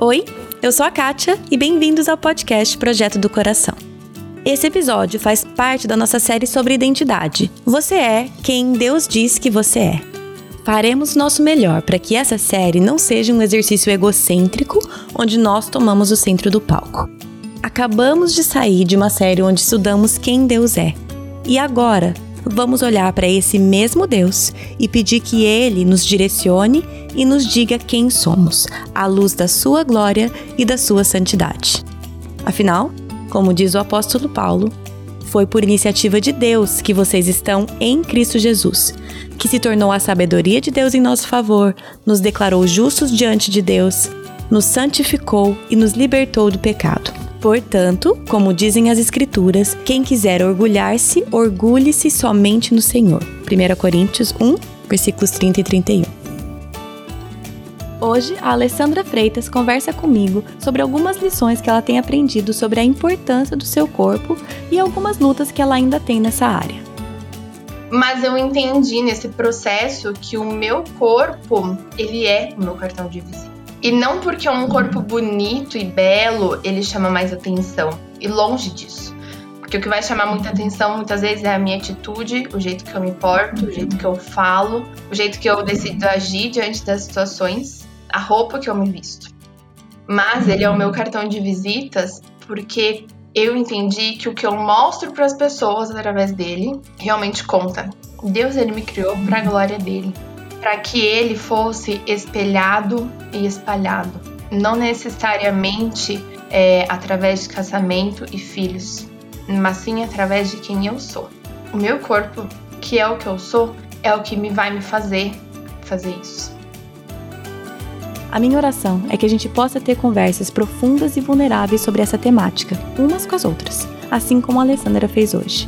Oi, eu sou a Kátia e bem-vindos ao podcast Projeto do Coração. Esse episódio faz parte da nossa série sobre identidade. Você é quem Deus diz que você é. Faremos nosso melhor para que essa série não seja um exercício egocêntrico onde nós tomamos o centro do palco. Acabamos de sair de uma série onde estudamos quem Deus é. E agora vamos olhar para esse mesmo Deus e pedir que Ele nos direcione e nos diga quem somos, à luz da Sua glória e da Sua santidade. Afinal, como diz o apóstolo Paulo, foi por iniciativa de Deus que vocês estão em Cristo Jesus, que se tornou a sabedoria de Deus em nosso favor, nos declarou justos diante de Deus, nos santificou e nos libertou do pecado. Portanto, como dizem as Escrituras, quem quiser orgulhar-se, orgulhe-se somente no Senhor. 1 Coríntios 1, versículos 30 e 31. Hoje, a Alessandra Freitas conversa comigo sobre algumas lições que ela tem aprendido sobre a importância do seu corpo e algumas lutas que ela ainda tem nessa área. Mas eu entendi nesse processo que o meu corpo, ele é o meu cartão de visita. E não porque é um corpo bonito e belo, ele chama mais atenção. E longe disso. Porque o que vai chamar muita atenção muitas vezes é a minha atitude, o jeito que eu me porto, o jeito que eu falo, o jeito que eu decido agir diante das situações, a roupa que eu me visto. Mas ele é o meu cartão de visitas porque eu entendi que o que eu mostro para as pessoas através dele realmente conta. Deus ele me criou para a glória dele para que ele fosse espelhado e espalhado, não necessariamente é, através de casamento e filhos, mas sim através de quem eu sou. O meu corpo, que é o que eu sou, é o que me vai me fazer fazer isso. A minha oração é que a gente possa ter conversas profundas e vulneráveis sobre essa temática, umas com as outras, assim como a Alessandra fez hoje.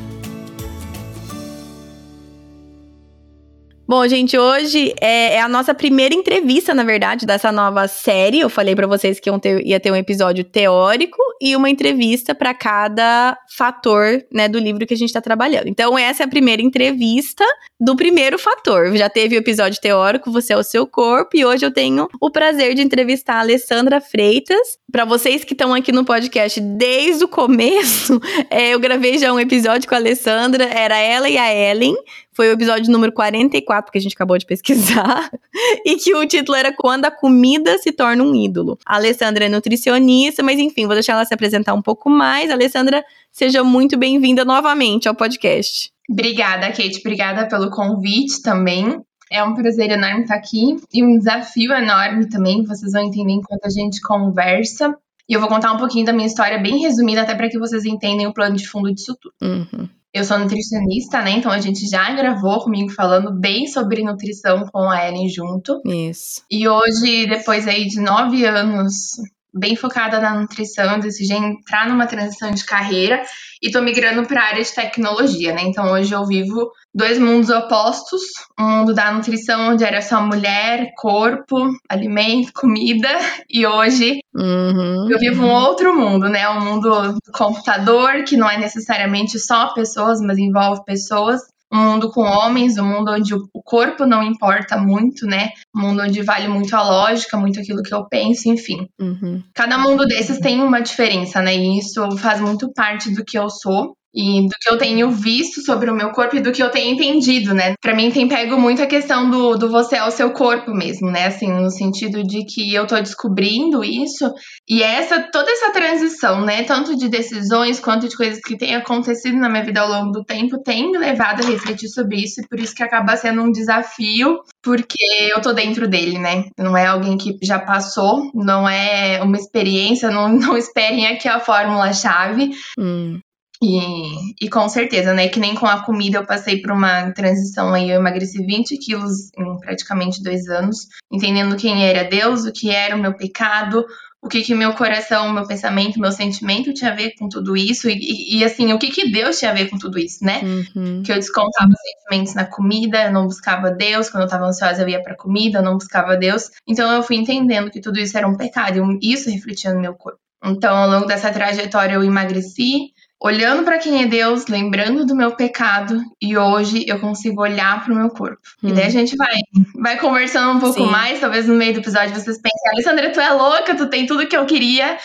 Bom, gente, hoje é, é, a nossa primeira entrevista, na verdade, dessa nova série. Eu falei para vocês que ter, ia ter um episódio teórico e uma entrevista para cada fator, né, do livro que a gente está trabalhando. Então, essa é a primeira entrevista do primeiro fator. Já teve o episódio teórico, Você é o seu corpo, e hoje eu tenho o prazer de entrevistar a Alessandra Freitas. Para vocês que estão aqui no podcast desde o começo, é, eu gravei já um episódio com a Alessandra, era ela e a Ellen foi o episódio número 44 que a gente acabou de pesquisar, e que o título era Quando a Comida se Torna um Ídolo. A Alessandra é nutricionista, mas enfim, vou deixar ela se apresentar um pouco mais. Alessandra, seja muito bem-vinda novamente ao podcast. Obrigada, Kate. Obrigada pelo convite também. É um prazer enorme estar aqui e um desafio enorme também. Vocês vão entender enquanto a gente conversa. E eu vou contar um pouquinho da minha história bem resumida, até para que vocês entendam o plano de fundo disso tudo. Uhum. Eu sou nutricionista, né? Então a gente já gravou comigo falando bem sobre nutrição com a Ellen junto. Isso. E hoje, depois aí de nove anos bem focada na nutrição, eu decidi entrar numa transição de carreira e tô migrando para a área de tecnologia, né? Então hoje eu vivo dois mundos opostos, um mundo da nutrição onde era só mulher, corpo, alimento, comida, e hoje uhum. eu vivo um outro mundo, né? Um mundo do computador que não é necessariamente só pessoas, mas envolve pessoas um mundo com homens, um mundo onde o corpo não importa muito, né? Um mundo onde vale muito a lógica, muito aquilo que eu penso, enfim. Uhum. Cada mundo desses tem uma diferença, né? E isso faz muito parte do que eu sou e do que eu tenho visto sobre o meu corpo e do que eu tenho entendido, né? Para mim tem pego muito a questão do, do você ao seu corpo mesmo, né? Assim, no sentido de que eu tô descobrindo isso e essa toda essa transição, né, tanto de decisões quanto de coisas que têm acontecido na minha vida ao longo do tempo, tem me levado a refletir sobre isso e por isso que acaba sendo um desafio, porque eu tô dentro dele, né? Não é alguém que já passou, não é uma experiência, não, não esperem aqui a fórmula chave. Hum. E, e com certeza, né? Que nem com a comida eu passei por uma transição aí, eu emagreci 20 quilos em praticamente dois anos, entendendo quem era Deus, o que era o meu pecado, o que que meu coração, meu pensamento, meu sentimento tinha a ver com tudo isso e, e, assim, o que que Deus tinha a ver com tudo isso, né? Uhum. Que eu descontava os sentimentos na comida, eu não buscava Deus, quando eu tava ansiosa eu ia pra comida, eu não buscava Deus. Então eu fui entendendo que tudo isso era um pecado e isso refletia no meu corpo. Então, ao longo dessa trajetória eu emagreci, olhando para quem é Deus, lembrando do meu pecado e hoje eu consigo olhar para o meu corpo. Hum. E daí a hum. gente vai, vai conversando um pouco Sim. mais, talvez no meio do episódio vocês pensem, Alessandra, tu é louca, tu tem tudo que eu queria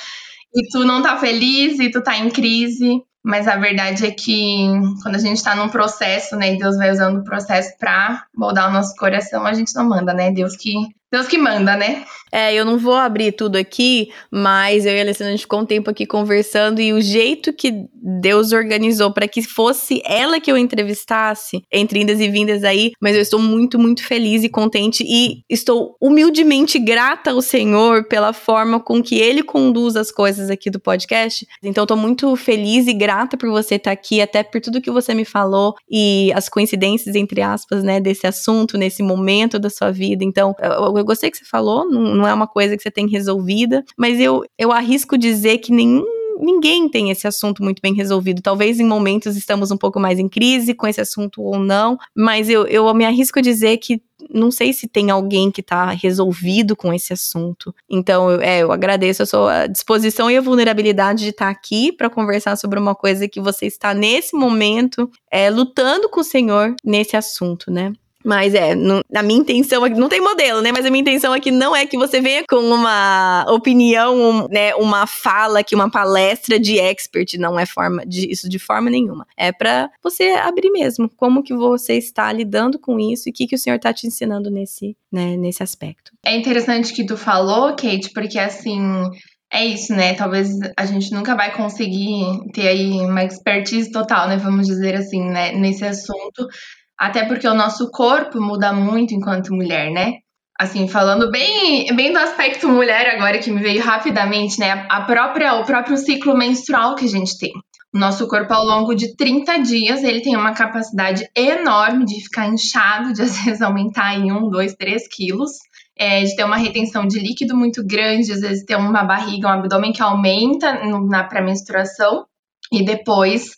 e tu não tá feliz e tu tá em crise. Mas a verdade é que quando a gente está num processo, né, e Deus vai usando o processo para moldar o nosso coração, a gente não manda, né? Deus que Deus que manda, né? É, eu não vou abrir tudo aqui, mas eu e a Alessandra, a gente ficou um tempo aqui conversando e o jeito que Deus organizou para que fosse ela que eu entrevistasse, entre indas e vindas aí, mas eu estou muito, muito feliz e contente e estou humildemente grata ao Senhor pela forma com que Ele conduz as coisas aqui do podcast. Então, estou muito feliz e grata por você estar aqui, até por tudo que você me falou e as coincidências, entre aspas, né, desse assunto, nesse momento da sua vida. Então, eu, eu gostei que você falou, não, não é uma coisa que você tem resolvida, mas eu, eu arrisco dizer que nenhum ninguém tem esse assunto muito bem resolvido. Talvez em momentos estamos um pouco mais em crise com esse assunto ou não, mas eu, eu me arrisco a dizer que não sei se tem alguém que está resolvido com esse assunto. Então, eu, é, eu agradeço a sua disposição e a vulnerabilidade de estar tá aqui para conversar sobre uma coisa que você está nesse momento é, lutando com o Senhor nesse assunto, né? Mas é, não, a minha intenção aqui, não tem modelo, né? Mas a minha intenção aqui não é que você venha com uma opinião, um, né, uma fala, que uma palestra de expert, não é forma de, isso de forma nenhuma. É para você abrir mesmo como que você está lidando com isso e o que, que o senhor está te ensinando nesse, né, nesse aspecto. É interessante que tu falou, Kate, porque assim, é isso, né? Talvez a gente nunca vai conseguir ter aí uma expertise total, né? Vamos dizer assim, né? Nesse assunto. Até porque o nosso corpo muda muito enquanto mulher, né? Assim, falando bem, bem do aspecto mulher agora que me veio rapidamente, né? A própria, o próprio ciclo menstrual que a gente tem. O nosso corpo, ao longo de 30 dias, ele tem uma capacidade enorme de ficar inchado, de às vezes aumentar em 1, 2, 3 quilos, é, de ter uma retenção de líquido muito grande, às vezes ter uma barriga, um abdômen que aumenta no, na pré-menstruação, e depois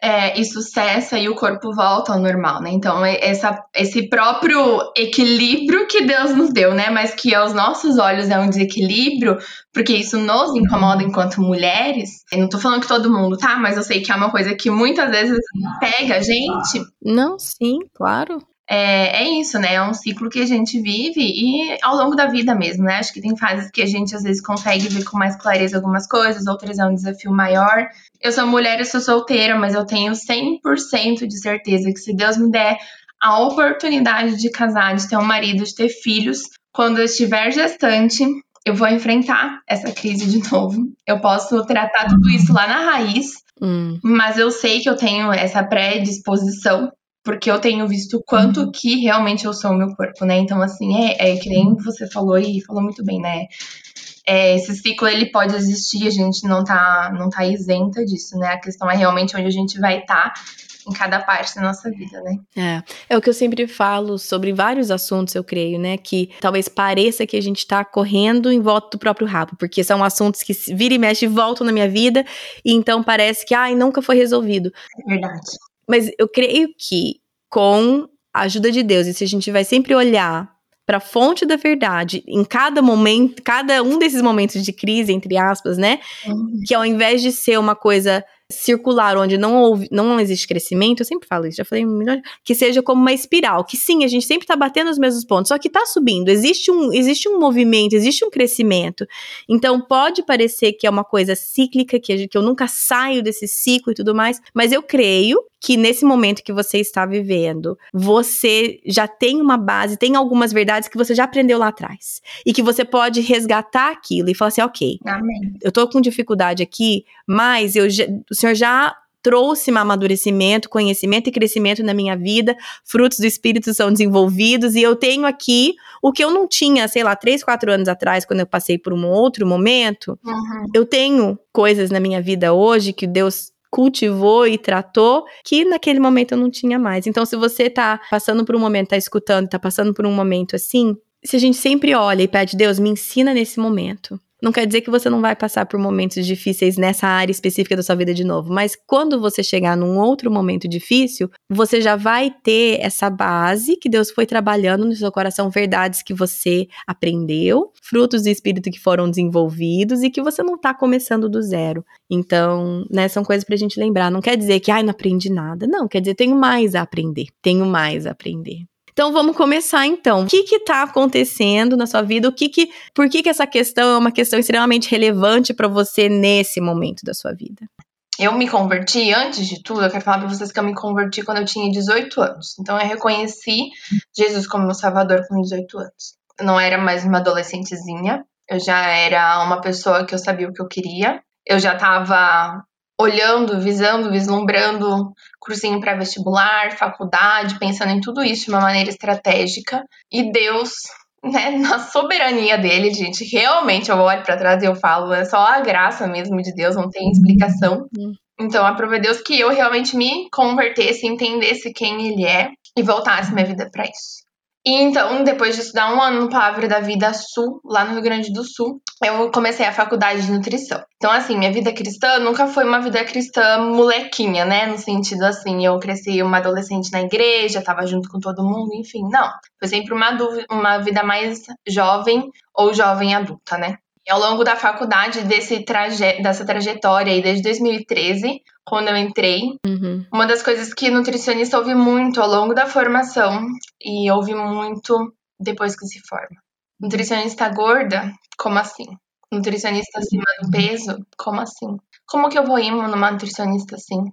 é, isso cessa e o corpo volta ao normal, né? Então, essa, esse próprio equilíbrio que Deus nos deu, né? Mas que aos nossos olhos é um desequilíbrio, porque isso nos incomoda enquanto mulheres. Eu não tô falando que todo mundo, tá? Mas eu sei que é uma coisa que muitas vezes pega a gente. Não, sim, claro. É, é, isso, né? É um ciclo que a gente vive e ao longo da vida mesmo, né? Acho que tem fases que a gente às vezes consegue ver com mais clareza algumas coisas, outras é um desafio maior. Eu sou mulher, eu sou solteira, mas eu tenho 100% de certeza que se Deus me der a oportunidade de casar, de ter um marido, de ter filhos, quando eu estiver gestante, eu vou enfrentar essa crise de novo. Eu posso tratar tudo isso lá na raiz, hum. mas eu sei que eu tenho essa predisposição porque eu tenho visto quanto uhum. que realmente eu sou o meu corpo, né? Então, assim, é, é que nem você falou e falou muito bem, né? É, esse ciclo ele pode existir, a gente não tá, não tá isenta disso, né? A questão é realmente onde a gente vai estar tá em cada parte da nossa vida, né? É, é o que eu sempre falo sobre vários assuntos, eu creio, né? Que talvez pareça que a gente tá correndo em volta do próprio rabo, porque são assuntos que vira e mexe e voltam na minha vida, e então parece que, ai, nunca foi resolvido. É verdade. Mas eu creio que com a ajuda de Deus, e se a gente vai sempre olhar para a fonte da verdade em cada momento, cada um desses momentos de crise, entre aspas, né? Uhum. Que ao invés de ser uma coisa circular, onde não, houve, não existe crescimento, eu sempre falo isso, já falei melhor, que seja como uma espiral, que sim, a gente sempre está batendo nos mesmos pontos, só que está subindo, existe um, existe um movimento, existe um crescimento. Então pode parecer que é uma coisa cíclica, que, que eu nunca saio desse ciclo e tudo mais, mas eu creio que nesse momento que você está vivendo, você já tem uma base, tem algumas verdades que você já aprendeu lá atrás. E que você pode resgatar aquilo e falar assim, ok, Amém. eu tô com dificuldade aqui, mas eu o senhor já trouxe um amadurecimento, conhecimento e crescimento na minha vida, frutos do Espírito são desenvolvidos, e eu tenho aqui o que eu não tinha, sei lá, três, quatro anos atrás, quando eu passei por um outro momento. Uhum. Eu tenho coisas na minha vida hoje que Deus cultivou e tratou que naquele momento eu não tinha mais. Então, se você tá passando por um momento, tá escutando, tá passando por um momento assim, se a gente sempre olha e pede, Deus, me ensina nesse momento. Não quer dizer que você não vai passar por momentos difíceis nessa área específica da sua vida de novo, mas quando você chegar num outro momento difícil, você já vai ter essa base que Deus foi trabalhando no seu coração, verdades que você aprendeu, frutos do espírito que foram desenvolvidos e que você não tá começando do zero. Então, né, são coisas pra gente lembrar. Não quer dizer que, ai, não aprendi nada. Não, quer dizer, tenho mais a aprender. Tenho mais a aprender. Então vamos começar então. O que que tá acontecendo na sua vida? O que que, por que que essa questão é uma questão extremamente relevante para você nesse momento da sua vida? Eu me converti, antes de tudo, eu quero falar para vocês que eu me converti quando eu tinha 18 anos. Então eu reconheci Jesus como meu salvador com 18 anos. Eu não era mais uma adolescentezinha, eu já era uma pessoa que eu sabia o que eu queria. Eu já estava olhando, visando, vislumbrando cursinho para vestibular, faculdade, pensando em tudo isso de uma maneira estratégica. E Deus, né, na soberania dele, gente, realmente eu olho para trás e eu falo, é só a graça mesmo de Deus, não tem explicação. Uhum. Então, aprove Deus que eu realmente me convertesse, entendesse quem ele é e voltasse minha vida para isso. E então, depois de estudar um ano no Palavra da Vida Sul, lá no Rio Grande do Sul, eu comecei a faculdade de nutrição. Então, assim, minha vida cristã nunca foi uma vida cristã molequinha, né? No sentido assim, eu cresci uma adolescente na igreja, tava junto com todo mundo, enfim, não. Foi sempre uma, uma vida mais jovem ou jovem adulta, né? E ao longo da faculdade, desse traje dessa trajetória aí, desde 2013, quando eu entrei, uhum. uma das coisas que nutricionista ouve muito ao longo da formação e ouve muito depois que se forma. Nutricionista gorda? Como assim? Nutricionista acima do peso? Como assim? Como que eu vou ir numa nutricionista assim?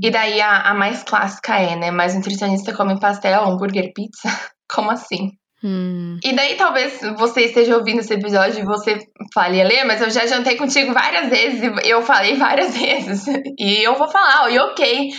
E daí a, a mais clássica é, né? Mas nutricionista come pastel, hambúrguer, pizza? Como assim? Hum. E daí talvez você esteja ouvindo esse episódio e você fale, Lê, mas eu já jantei contigo várias vezes e eu falei várias vezes. E eu vou falar, e ok.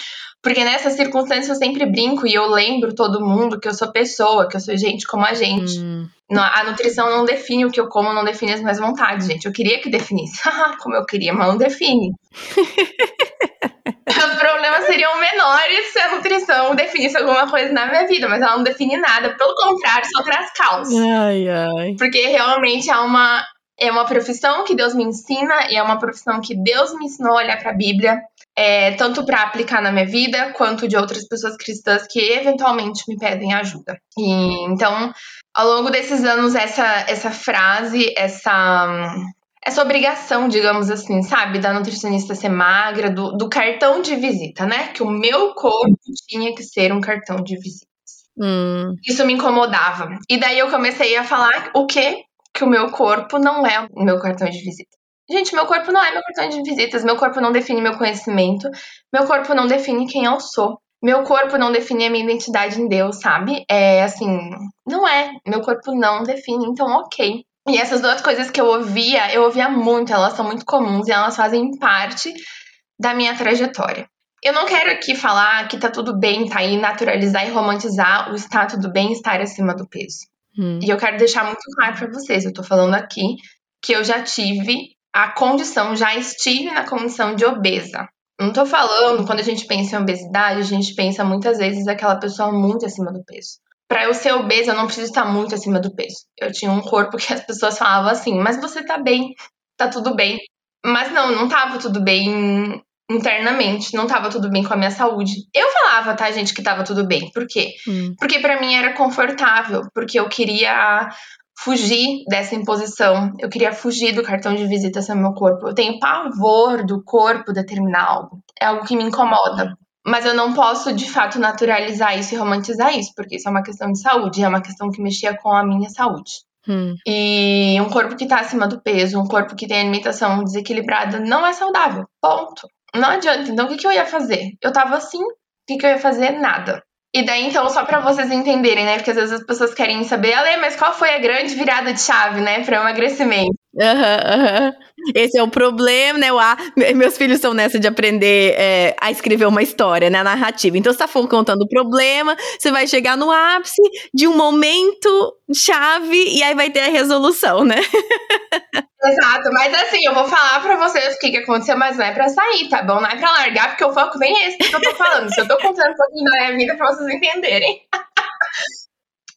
Porque nessas circunstâncias eu sempre brinco e eu lembro todo mundo que eu sou pessoa, que eu sou gente como a gente. Hum. A nutrição não define o que eu como, não define as minhas vontades, gente. Eu queria que definisse. como eu queria, mas não define. Os problemas seriam menores se a nutrição definisse alguma coisa na minha vida, mas ela não define nada. Pelo contrário, só traz caos. Ai, ai. Porque realmente é uma, é uma profissão que Deus me ensina e é uma profissão que Deus me ensinou a olhar para a Bíblia, é, tanto para aplicar na minha vida quanto de outras pessoas cristãs que eventualmente me pedem ajuda. E então, ao longo desses anos, essa, essa frase, essa essa obrigação, digamos assim, sabe, da nutricionista ser magra, do, do, cartão de visita, né? Que o meu corpo tinha que ser um cartão de visitas. Hum. Isso me incomodava. E daí eu comecei a falar o quê? Que o meu corpo não é o meu cartão de visita. Gente, meu corpo não é meu cartão de visitas, meu corpo não define meu conhecimento, meu corpo não define quem eu sou. Meu corpo não define a minha identidade em Deus, sabe? É assim, não é. Meu corpo não define, então ok. E essas duas coisas que eu ouvia, eu ouvia muito, elas são muito comuns e elas fazem parte da minha trajetória. Eu não quero aqui falar que tá tudo bem, tá aí naturalizar e romantizar o estar tudo bem estar acima do peso. Hum. E eu quero deixar muito claro para vocês, eu tô falando aqui que eu já tive a condição, já estive na condição de obesa. Não tô falando, quando a gente pensa em obesidade, a gente pensa muitas vezes aquela pessoa muito acima do peso para eu ser obesa, eu não preciso estar muito acima do peso. Eu tinha um corpo que as pessoas falavam assim, mas você tá bem, tá tudo bem. Mas não, não tava tudo bem internamente, não tava tudo bem com a minha saúde. Eu falava, tá, gente, que tava tudo bem. Por quê? Hum. Porque para mim era confortável, porque eu queria fugir dessa imposição. Eu queria fugir do cartão de visita no meu corpo. Eu tenho pavor do corpo determinar algo. É algo que me incomoda. Mas eu não posso, de fato, naturalizar isso e romantizar isso, porque isso é uma questão de saúde, é uma questão que mexia com a minha saúde. Hum. E um corpo que tá acima do peso, um corpo que tem alimentação desequilibrada, não é saudável. Ponto. Não adianta. Então, o que, que eu ia fazer? Eu tava assim, o que, que eu ia fazer? Nada. E daí, então, só para vocês entenderem, né? Porque às vezes as pessoas querem saber, Ale, mas qual foi a grande virada de chave, né, para emagrecimento? Uhum, uhum. Esse é o problema, né? O A, meus filhos estão nessa de aprender é, a escrever uma história, né? narrativa. Então, você tá contando o problema, você vai chegar no ápice de um momento chave e aí vai ter a resolução, né? Exato, mas assim, eu vou falar pra vocês o que, que aconteceu, mas não é pra sair, tá bom? Não é pra largar, porque o foco vem esse que eu tô falando. Se eu tô contando um pouquinho da minha vida pra vocês entenderem.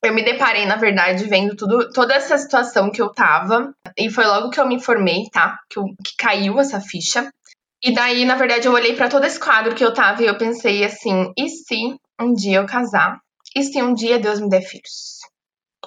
eu me deparei, na verdade, vendo tudo, toda essa situação que eu tava E foi logo que eu me formei, tá? Que, eu, que caiu essa ficha. E daí, na verdade, eu olhei para todo esse quadro que eu tava e eu pensei assim: e se um dia eu casar? E se um dia Deus me der filhos?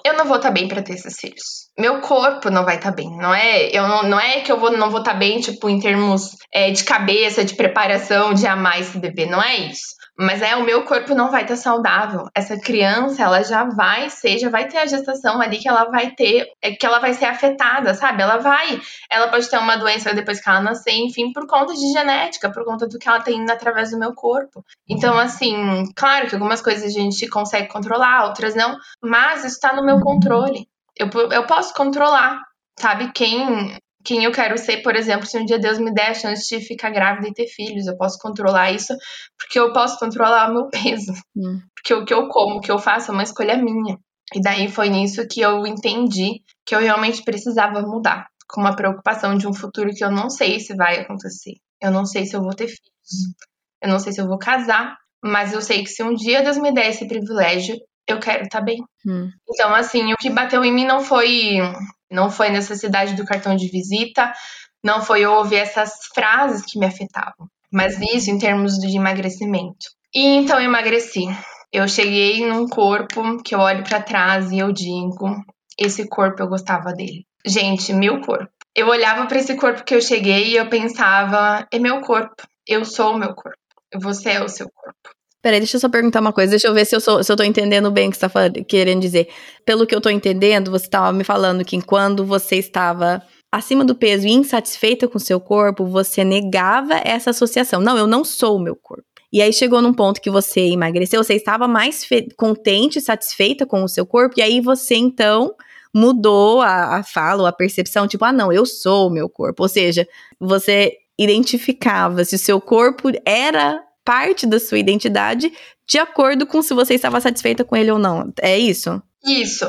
Eu não vou estar tá bem para ter esses filhos. Meu corpo não vai estar tá bem. Não é, eu não, não é que eu vou, não vou estar tá bem, tipo, em termos é, de cabeça, de preparação, de amar esse bebê. Não é isso. Mas é, o meu corpo não vai estar tá saudável. Essa criança, ela já vai ser, já vai ter a gestação ali que ela vai ter, é, que ela vai ser afetada, sabe? Ela vai, ela pode ter uma doença depois que ela nascer, enfim, por conta de genética, por conta do que ela tem através do meu corpo. Então, assim, claro que algumas coisas a gente consegue controlar, outras não, mas isso está no meu controle. Eu, eu posso controlar, sabe? Quem quem eu quero ser, por exemplo, se um dia Deus me der a chance de ficar grávida e ter filhos, eu posso controlar isso, porque eu posso controlar o meu peso. Hum. Porque o que eu como, o que eu faço é uma escolha minha. E daí foi nisso que eu entendi que eu realmente precisava mudar, com uma preocupação de um futuro que eu não sei se vai acontecer. Eu não sei se eu vou ter filhos. Eu não sei se eu vou casar, mas eu sei que se um dia Deus me der esse privilégio, eu quero estar tá bem. Hum. Então, assim, o que bateu em mim não foi não foi necessidade do cartão de visita, não foi ouvir essas frases que me afetavam, mas isso em termos de emagrecimento. E então eu emagreci. Eu cheguei num corpo que eu olho para trás e eu digo: esse corpo eu gostava dele. Gente, meu corpo. Eu olhava para esse corpo que eu cheguei e eu pensava: é meu corpo. Eu sou o meu corpo. Você é o seu corpo. Peraí, deixa eu só perguntar uma coisa. Deixa eu ver se eu, sou, se eu tô entendendo bem o que você tá querendo dizer. Pelo que eu tô entendendo, você estava me falando que quando você estava acima do peso e insatisfeita com seu corpo, você negava essa associação. Não, eu não sou o meu corpo. E aí chegou num ponto que você emagreceu, você estava mais contente, satisfeita com o seu corpo, e aí você então mudou a, a fala, a percepção, tipo, ah, não, eu sou o meu corpo. Ou seja, você identificava se o seu corpo era parte da sua identidade de acordo com se você estava satisfeita com ele ou não. É isso? Isso.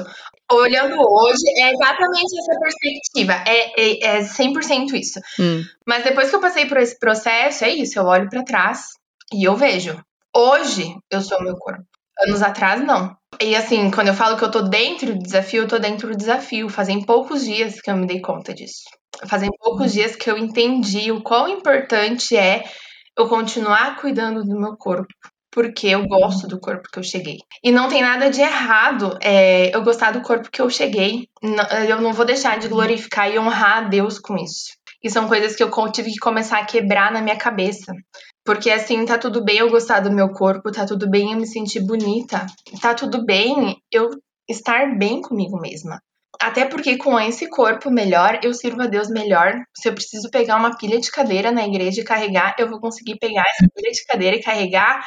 Olhando hoje, é exatamente essa perspectiva. É, é, é 100% isso. Hum. Mas depois que eu passei por esse processo, é isso. Eu olho para trás e eu vejo. Hoje, eu sou o meu corpo. Anos atrás, não. E assim, quando eu falo que eu tô dentro do desafio, eu tô dentro do desafio. Fazem poucos dias que eu me dei conta disso. Fazem poucos dias que eu entendi o quão importante é eu continuar cuidando do meu corpo, porque eu gosto do corpo que eu cheguei. E não tem nada de errado é, eu gostar do corpo que eu cheguei. Eu não vou deixar de glorificar e honrar a Deus com isso. E são coisas que eu tive que começar a quebrar na minha cabeça. Porque assim, tá tudo bem eu gostar do meu corpo, tá tudo bem eu me sentir bonita, tá tudo bem eu estar bem comigo mesma. Até porque com esse corpo melhor, eu sirvo a Deus melhor. Se eu preciso pegar uma pilha de cadeira na igreja e carregar, eu vou conseguir pegar essa pilha de cadeira e carregar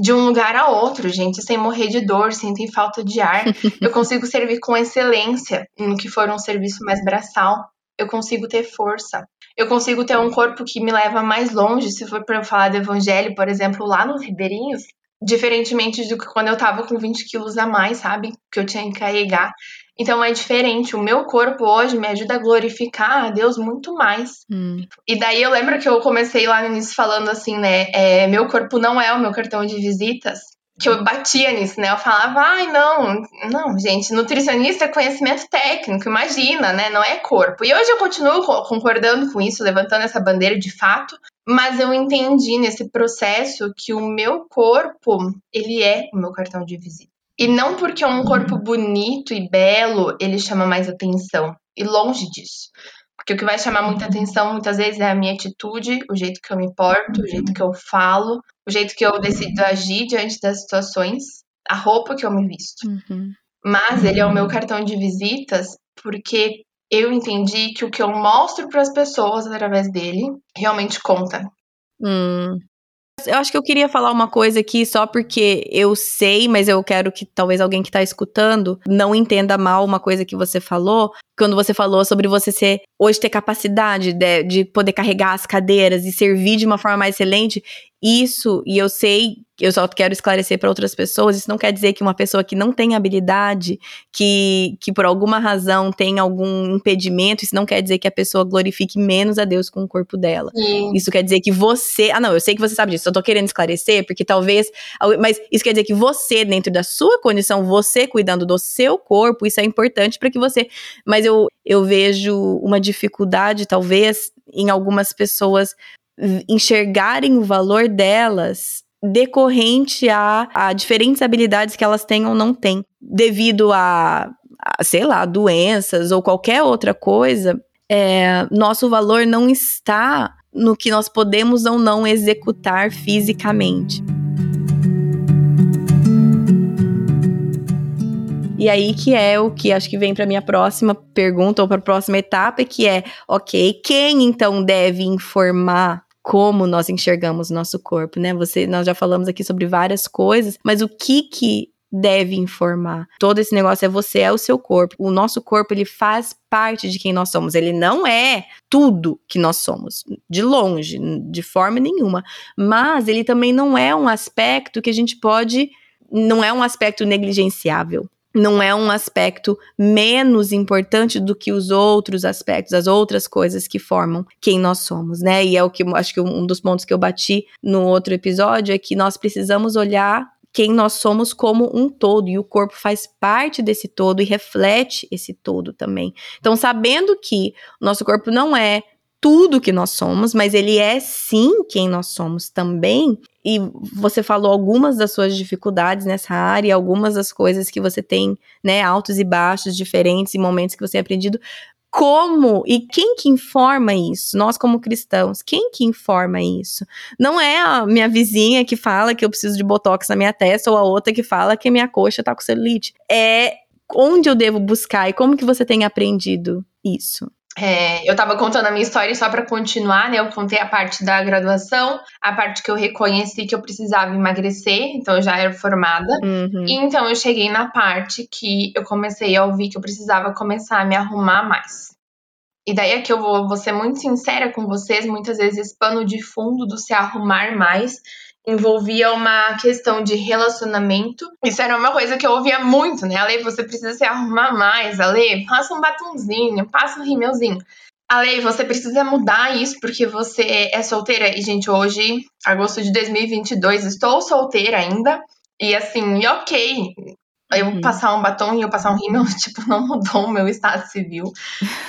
de um lugar a outro, gente, sem morrer de dor, sem ter falta de ar. Eu consigo servir com excelência no que for um serviço mais braçal. Eu consigo ter força. Eu consigo ter um corpo que me leva mais longe, se for para eu falar do evangelho, por exemplo, lá nos Ribeirinhos, diferentemente do que quando eu tava com 20 quilos a mais, sabe? Que eu tinha que carregar. Então é diferente. O meu corpo hoje me ajuda a glorificar a Deus muito mais. Hum. E daí eu lembro que eu comecei lá no início falando assim, né? É, meu corpo não é o meu cartão de visitas. Que eu batia nisso, né? Eu falava, ai, não, não, gente, nutricionista é conhecimento técnico, imagina, né? Não é corpo. E hoje eu continuo concordando com isso, levantando essa bandeira de fato, mas eu entendi nesse processo que o meu corpo, ele é o meu cartão de visita. E não porque é um corpo bonito e belo, ele chama mais atenção. E longe disso. Porque o que vai chamar muita atenção muitas vezes é a minha atitude, o jeito que eu me porto, o jeito que eu falo, o jeito que eu decido agir diante das situações, a roupa que eu me visto. Uhum. Mas ele é o meu cartão de visitas porque eu entendi que o que eu mostro para as pessoas através dele realmente conta. Hum. Eu acho que eu queria falar uma coisa aqui só porque eu sei, mas eu quero que talvez alguém que tá escutando não entenda mal uma coisa que você falou. Quando você falou sobre você ser, hoje ter capacidade de, de poder carregar as cadeiras e servir de uma forma mais excelente. isso, e eu sei eu só quero esclarecer para outras pessoas, isso não quer dizer que uma pessoa que não tem habilidade, que, que por alguma razão tem algum impedimento, isso não quer dizer que a pessoa glorifique menos a Deus com o corpo dela. Sim. Isso quer dizer que você. Ah, não, eu sei que você sabe disso, eu tô querendo esclarecer, porque talvez. Mas isso quer dizer que você, dentro da sua condição, você cuidando do seu corpo, isso é importante para que você. Mas eu, eu vejo uma dificuldade, talvez, em algumas pessoas enxergarem o valor delas decorrente a, a diferentes habilidades que elas têm ou não têm, devido a, a sei lá, doenças ou qualquer outra coisa, é, nosso valor não está no que nós podemos ou não executar fisicamente. E aí que é o que acho que vem para minha próxima pergunta ou para a próxima etapa, que é, OK, quem então deve informar como nós enxergamos nosso corpo, né? Você, nós já falamos aqui sobre várias coisas, mas o que que deve informar. Todo esse negócio é você, é o seu corpo. O nosso corpo, ele faz parte de quem nós somos. Ele não é tudo que nós somos, de longe, de forma nenhuma. Mas ele também não é um aspecto que a gente pode. Não é um aspecto negligenciável não é um aspecto menos importante do que os outros aspectos, as outras coisas que formam quem nós somos, né? E é o que acho que um dos pontos que eu bati no outro episódio é que nós precisamos olhar quem nós somos como um todo, e o corpo faz parte desse todo e reflete esse todo também. Então, sabendo que o nosso corpo não é tudo que nós somos, mas ele é sim quem nós somos também. E você falou algumas das suas dificuldades nessa área, algumas das coisas que você tem, né, altos e baixos diferentes e momentos que você tem aprendido. Como e quem que informa isso? Nós como cristãos, quem que informa isso? Não é a minha vizinha que fala que eu preciso de botox na minha testa ou a outra que fala que minha coxa tá com celulite. É onde eu devo buscar e como que você tem aprendido isso? É, eu estava contando a minha história só para continuar, né? Eu contei a parte da graduação, a parte que eu reconheci que eu precisava emagrecer, então eu já era formada. Uhum. E então eu cheguei na parte que eu comecei a ouvir que eu precisava começar a me arrumar mais. E daí é que eu vou, vou ser muito sincera com vocês, muitas vezes esse pano de fundo do se arrumar mais envolvia uma questão de relacionamento. Isso era uma coisa que eu ouvia muito, né? Ale, você precisa se arrumar mais. Ale, passa um batonzinho, passa um rímelzinho. Ale, você precisa mudar isso porque você é solteira. E, gente, hoje, agosto de 2022, estou solteira ainda. E assim, ok, eu uhum. passar um batom e eu passar um rímel, tipo, não mudou o meu estado civil.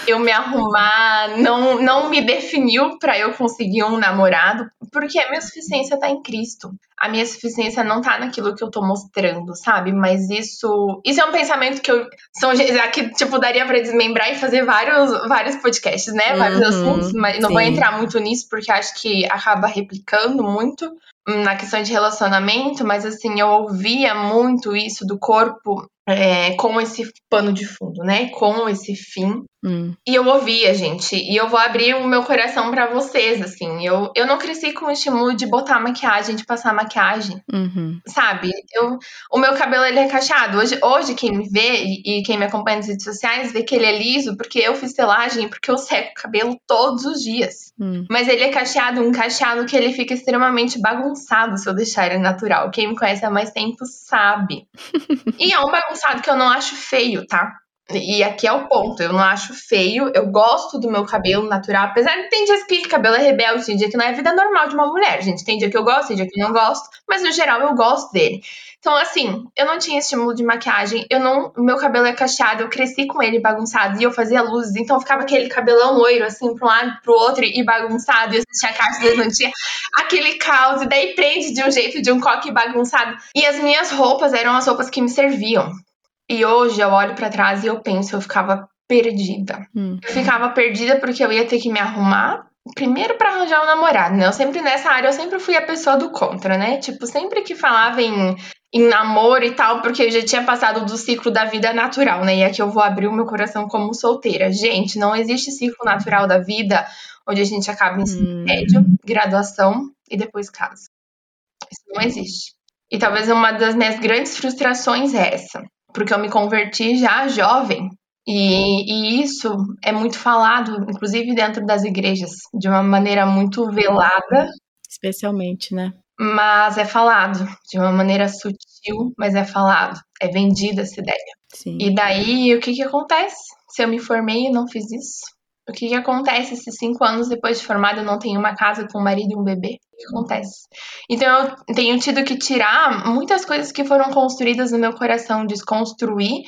Eu me arrumar não, não me definiu para eu conseguir um namorado, porque a minha suficiência tá em Cristo. A minha suficiência não tá naquilo que eu tô mostrando, sabe? Mas isso, isso é um pensamento que eu são que tipo daria para desmembrar e fazer vários vários podcasts, né? Vários uhum, assuntos, mas não sim. vou entrar muito nisso porque acho que acaba replicando muito na questão de relacionamento, mas assim, eu ouvia muito isso do corpo é, com esse pano de fundo, né? Com esse fim. Hum. E eu ouvia, gente. E eu vou abrir o meu coração para vocês, assim. Eu, eu não cresci com o estímulo de botar maquiagem, de passar maquiagem. Uhum. Sabe? Eu, o meu cabelo, ele é cacheado. Hoje, hoje quem me vê e, e, quem me acompanha nas redes sociais vê que ele é liso porque eu fiz selagem, porque eu seco o cabelo todos os dias. Hum. Mas ele é cacheado, um cacheado que ele fica extremamente bagunçado se eu deixar ele natural. Quem me conhece há mais tempo sabe. e é um bagunçado bagunçado que eu não acho feio, tá? E aqui é o ponto, eu não acho feio, eu gosto do meu cabelo natural, apesar de tem dias que cabelo é rebelde, tem dia que não é vida normal de uma mulher, gente. Tem dia que eu gosto, tem dia que eu não gosto, mas no geral eu gosto dele. Então, assim, eu não tinha estímulo de maquiagem, eu não. Meu cabelo é cacheado, eu cresci com ele bagunçado e eu fazia luzes, então ficava aquele cabelão loiro, assim, pra um lado pro outro e bagunçado, e tinha caixa, às não tinha aquele caos, e daí prende de um jeito, de um coque bagunçado. E as minhas roupas eram as roupas que me serviam. E hoje eu olho para trás e eu penso, eu ficava perdida. Hum. Eu ficava perdida porque eu ia ter que me arrumar. Primeiro para arranjar um namorado, né? Eu sempre nessa área, eu sempre fui a pessoa do contra, né? Tipo, sempre que falava em, em namoro e tal, porque eu já tinha passado do ciclo da vida natural, né? E aqui eu vou abrir o meu coração como solteira. Gente, não existe ciclo natural da vida onde a gente acaba em ensino hum. médio, graduação e depois casa. Isso não existe. E talvez uma das minhas grandes frustrações é essa porque eu me converti já jovem. E, e, isso é muito falado, inclusive dentro das igrejas, de uma maneira muito velada. Especialmente, né? Mas é falado de uma maneira sutil, mas é falado. É vendida essa ideia. Sim. E daí, o que que acontece? Se eu me formei e não fiz isso? O que que acontece se cinco anos depois de formada eu não tenho uma casa com um marido e um bebê? O que acontece? Então, eu tenho tido que tirar muitas coisas que foram construídas no meu coração, desconstruir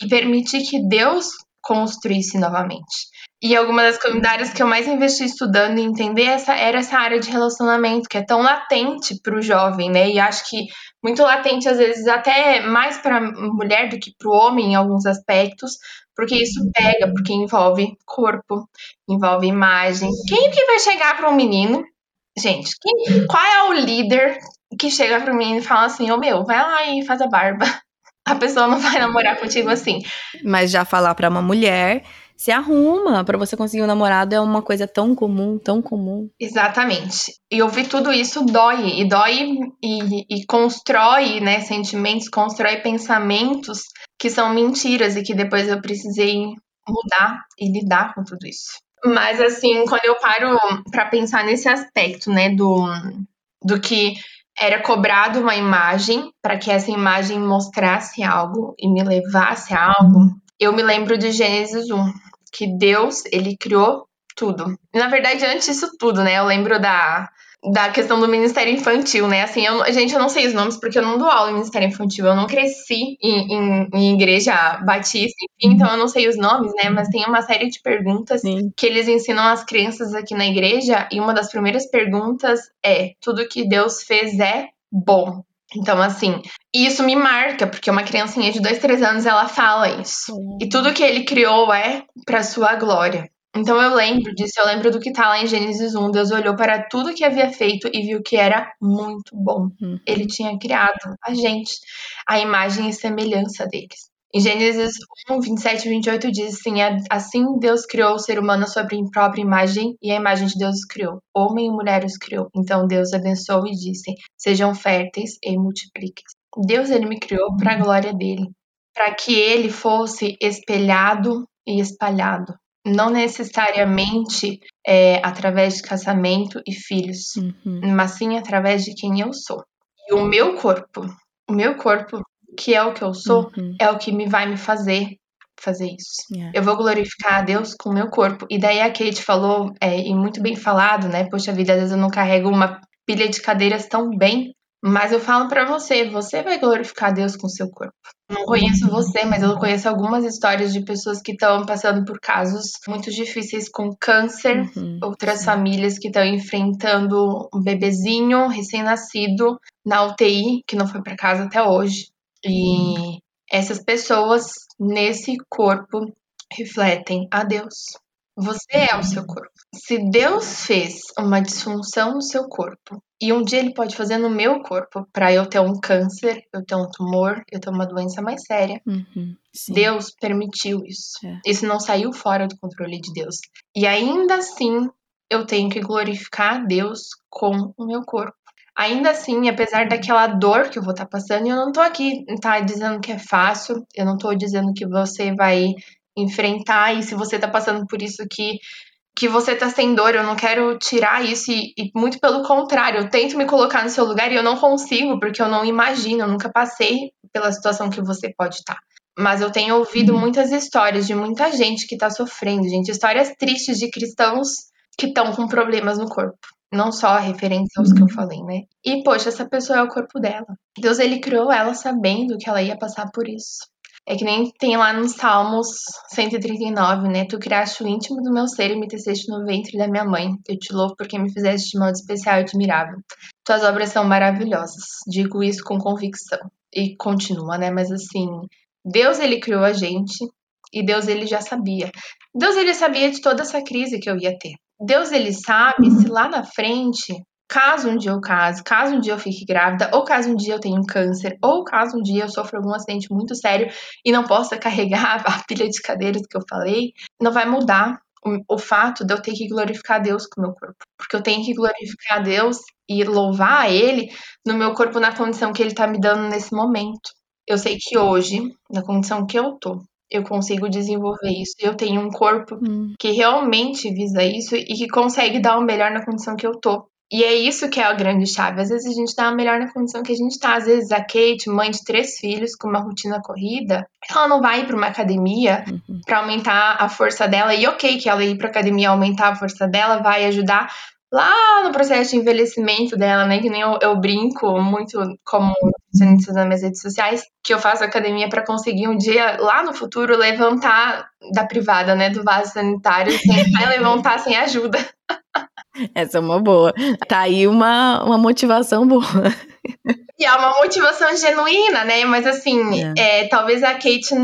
e permitir que Deus construísse novamente. E alguma das comunidades que eu mais investi estudando e entender essa, era essa área de relacionamento, que é tão latente para o jovem, né? E acho que muito latente, às vezes, até mais para mulher do que para o homem em alguns aspectos, porque isso pega, porque envolve corpo, envolve imagem. Quem que vai chegar para um menino? Gente, quem, qual é o líder que chega para o menino e fala assim: Ô oh, meu, vai lá e faz a barba? A pessoa não vai namorar contigo assim. Mas já falar para uma mulher se arruma para você conseguir um namorado é uma coisa tão comum, tão comum. Exatamente. E ouvir tudo isso dói, e dói e, e constrói, né, sentimentos, constrói pensamentos que são mentiras e que depois eu precisei mudar e lidar com tudo isso. Mas assim, quando eu paro para pensar nesse aspecto, né, do, do que era cobrado uma imagem para que essa imagem mostrasse algo e me levasse a algo, eu me lembro de Gênesis 1, que Deus, ele criou tudo. Na verdade, antes disso tudo, né? Eu lembro da, da questão do Ministério Infantil, né? Assim, eu, gente, eu não sei os nomes porque eu não dou aula em Ministério Infantil. Eu não cresci em, em, em igreja batista, enfim, então eu não sei os nomes, né? Mas tem uma série de perguntas Sim. que eles ensinam às crianças aqui na igreja. E uma das primeiras perguntas é: tudo que Deus fez é bom. Então, assim, isso me marca, porque uma criancinha de 2, 3 anos ela fala isso. E tudo que ele criou é para sua glória. Então eu lembro disso, eu lembro do que tá lá em Gênesis 1. Deus olhou para tudo que havia feito e viu que era muito bom. Uhum. Ele tinha criado a gente, a imagem e semelhança deles. Em Gênesis 1, 27 e 28 diz assim: Assim Deus criou o ser humano sobre a própria imagem, e a imagem de Deus os criou. Homem e mulher os criou. Então Deus abençoou e disse: Sejam férteis e multipliquem. Deus ele me criou para a glória dele, para que ele fosse espelhado e espalhado. Não necessariamente é, através de casamento e filhos, uhum. mas sim através de quem eu sou. E o meu corpo, o meu corpo que é o que eu sou, uhum. é o que me vai me fazer fazer isso. Yeah. Eu vou glorificar a Deus com o meu corpo. E daí a Kate falou, é, e muito bem falado, né? Poxa vida, às vezes eu não carrego uma pilha de cadeiras tão bem, mas eu falo para você, você vai glorificar Deus com o seu corpo. Não conheço você, mas eu conheço algumas histórias de pessoas que estão passando por casos muito difíceis com câncer, uhum, outras famílias que estão enfrentando um bebezinho recém-nascido na UTI, que não foi para casa até hoje. E essas pessoas nesse corpo refletem a Deus. Você é o seu corpo. Se Deus fez uma disfunção no seu corpo e um dia ele pode fazer no meu corpo para eu ter um câncer, eu ter um tumor, eu ter uma doença mais séria, uhum, Deus permitiu isso. É. Isso não saiu fora do controle de Deus. E ainda assim, eu tenho que glorificar a Deus com o meu corpo. Ainda assim, apesar daquela dor que eu vou estar tá passando, eu não tô aqui tá dizendo que é fácil, eu não tô dizendo que você vai enfrentar e se você tá passando por isso que que você tá sem dor, eu não quero tirar isso e, e, muito pelo contrário, eu tento me colocar no seu lugar e eu não consigo porque eu não imagino, eu nunca passei pela situação que você pode estar. Tá. Mas eu tenho ouvido uhum. muitas histórias de muita gente que tá sofrendo, gente, histórias tristes de cristãos que estão com problemas no corpo. Não só referentes aos que eu uhum. falei, né? E, poxa, essa pessoa é o corpo dela. Deus, ele criou ela sabendo que ela ia passar por isso. É que nem tem lá nos Salmos 139, né? Tu criaste o íntimo do meu ser e me teceste no ventre da minha mãe. Eu te louvo porque me fizeste de modo especial e admirável. Tuas obras são maravilhosas. Digo isso com convicção. E continua, né? Mas assim, Deus, ele criou a gente e Deus, ele já sabia. Deus, ele sabia de toda essa crise que eu ia ter. Deus ele sabe se lá na frente, caso um dia eu case, caso um dia eu fique grávida, ou caso um dia eu tenha um câncer, ou caso um dia eu sofra algum acidente muito sério e não possa carregar a pilha de cadeiras que eu falei, não vai mudar o, o fato de eu ter que glorificar Deus com o meu corpo. Porque eu tenho que glorificar Deus e louvar a Ele no meu corpo na condição que Ele está me dando nesse momento. Eu sei que hoje, na condição que eu tô, eu consigo desenvolver isso. Eu tenho um corpo hum. que realmente visa isso e que consegue dar o melhor na condição que eu tô. E é isso que é a grande chave. Às vezes a gente tá melhor na condição que a gente tá. Às vezes a Kate, mãe de três filhos, com uma rotina corrida, ela não vai para uma academia uhum. para aumentar a força dela. E ok que ela ir para academia aumentar a força dela vai ajudar lá no processo de envelhecimento dela, né? Que nem eu, eu brinco muito como nas minhas redes sociais, que eu faço academia para conseguir um dia lá no futuro levantar da privada, né? Do vaso sanitário, sem levantar sem ajuda. Essa é uma boa. Tá aí uma, uma motivação boa. E é uma motivação genuína, né? Mas assim, é. É, talvez a Kate,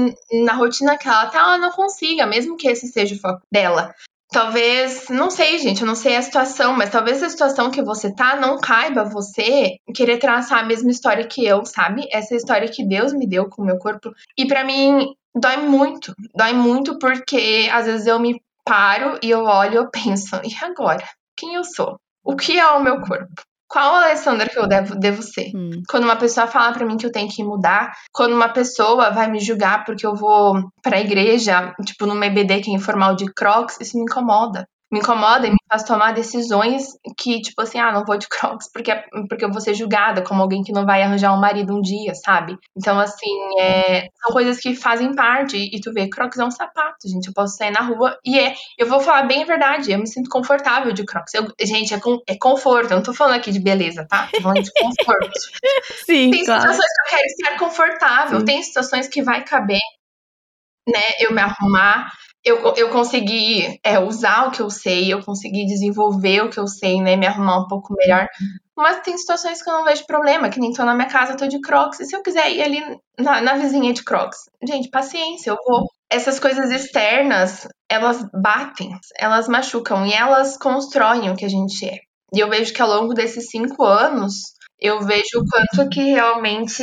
na rotina que ela tá, ela não consiga, mesmo que esse seja o foco dela. Talvez, não sei, gente, eu não sei a situação, mas talvez a situação que você tá não caiba você querer traçar a mesma história que eu, sabe? Essa história que Deus me deu com o meu corpo. E para mim, dói muito. Dói muito porque às vezes eu me paro e eu olho eu penso, e agora? quem eu sou, o que é o meu corpo. Qual a Alessandra que eu devo, devo ser? Hum. Quando uma pessoa fala para mim que eu tenho que mudar, quando uma pessoa vai me julgar porque eu vou pra igreja, tipo numa EBD que é informal de crocs, isso me incomoda me incomoda e me faz tomar decisões que, tipo assim, ah, não vou de crocs porque, é, porque eu vou ser julgada como alguém que não vai arranjar um marido um dia, sabe? Então, assim, é, são coisas que fazem parte. E tu vê, crocs é um sapato, gente. Eu posso sair na rua e é. Eu vou falar bem a verdade, eu me sinto confortável de crocs. Eu, gente, é, com, é conforto. Eu não tô falando aqui de beleza, tá? Tô falando de conforto. Sim, Tem claro. situações que eu quero estar confortável, Sim. tem situações que vai caber, né? Eu me arrumar eu, eu consegui é, usar o que eu sei, eu consegui desenvolver o que eu sei, né? Me arrumar um pouco melhor. Mas tem situações que eu não vejo problema, que nem tô na minha casa, tô de crocs. E se eu quiser ir ali na, na vizinha de crocs? Gente, paciência, eu vou. Essas coisas externas, elas batem, elas machucam e elas constroem o que a gente é. E eu vejo que ao longo desses cinco anos, eu vejo o quanto que realmente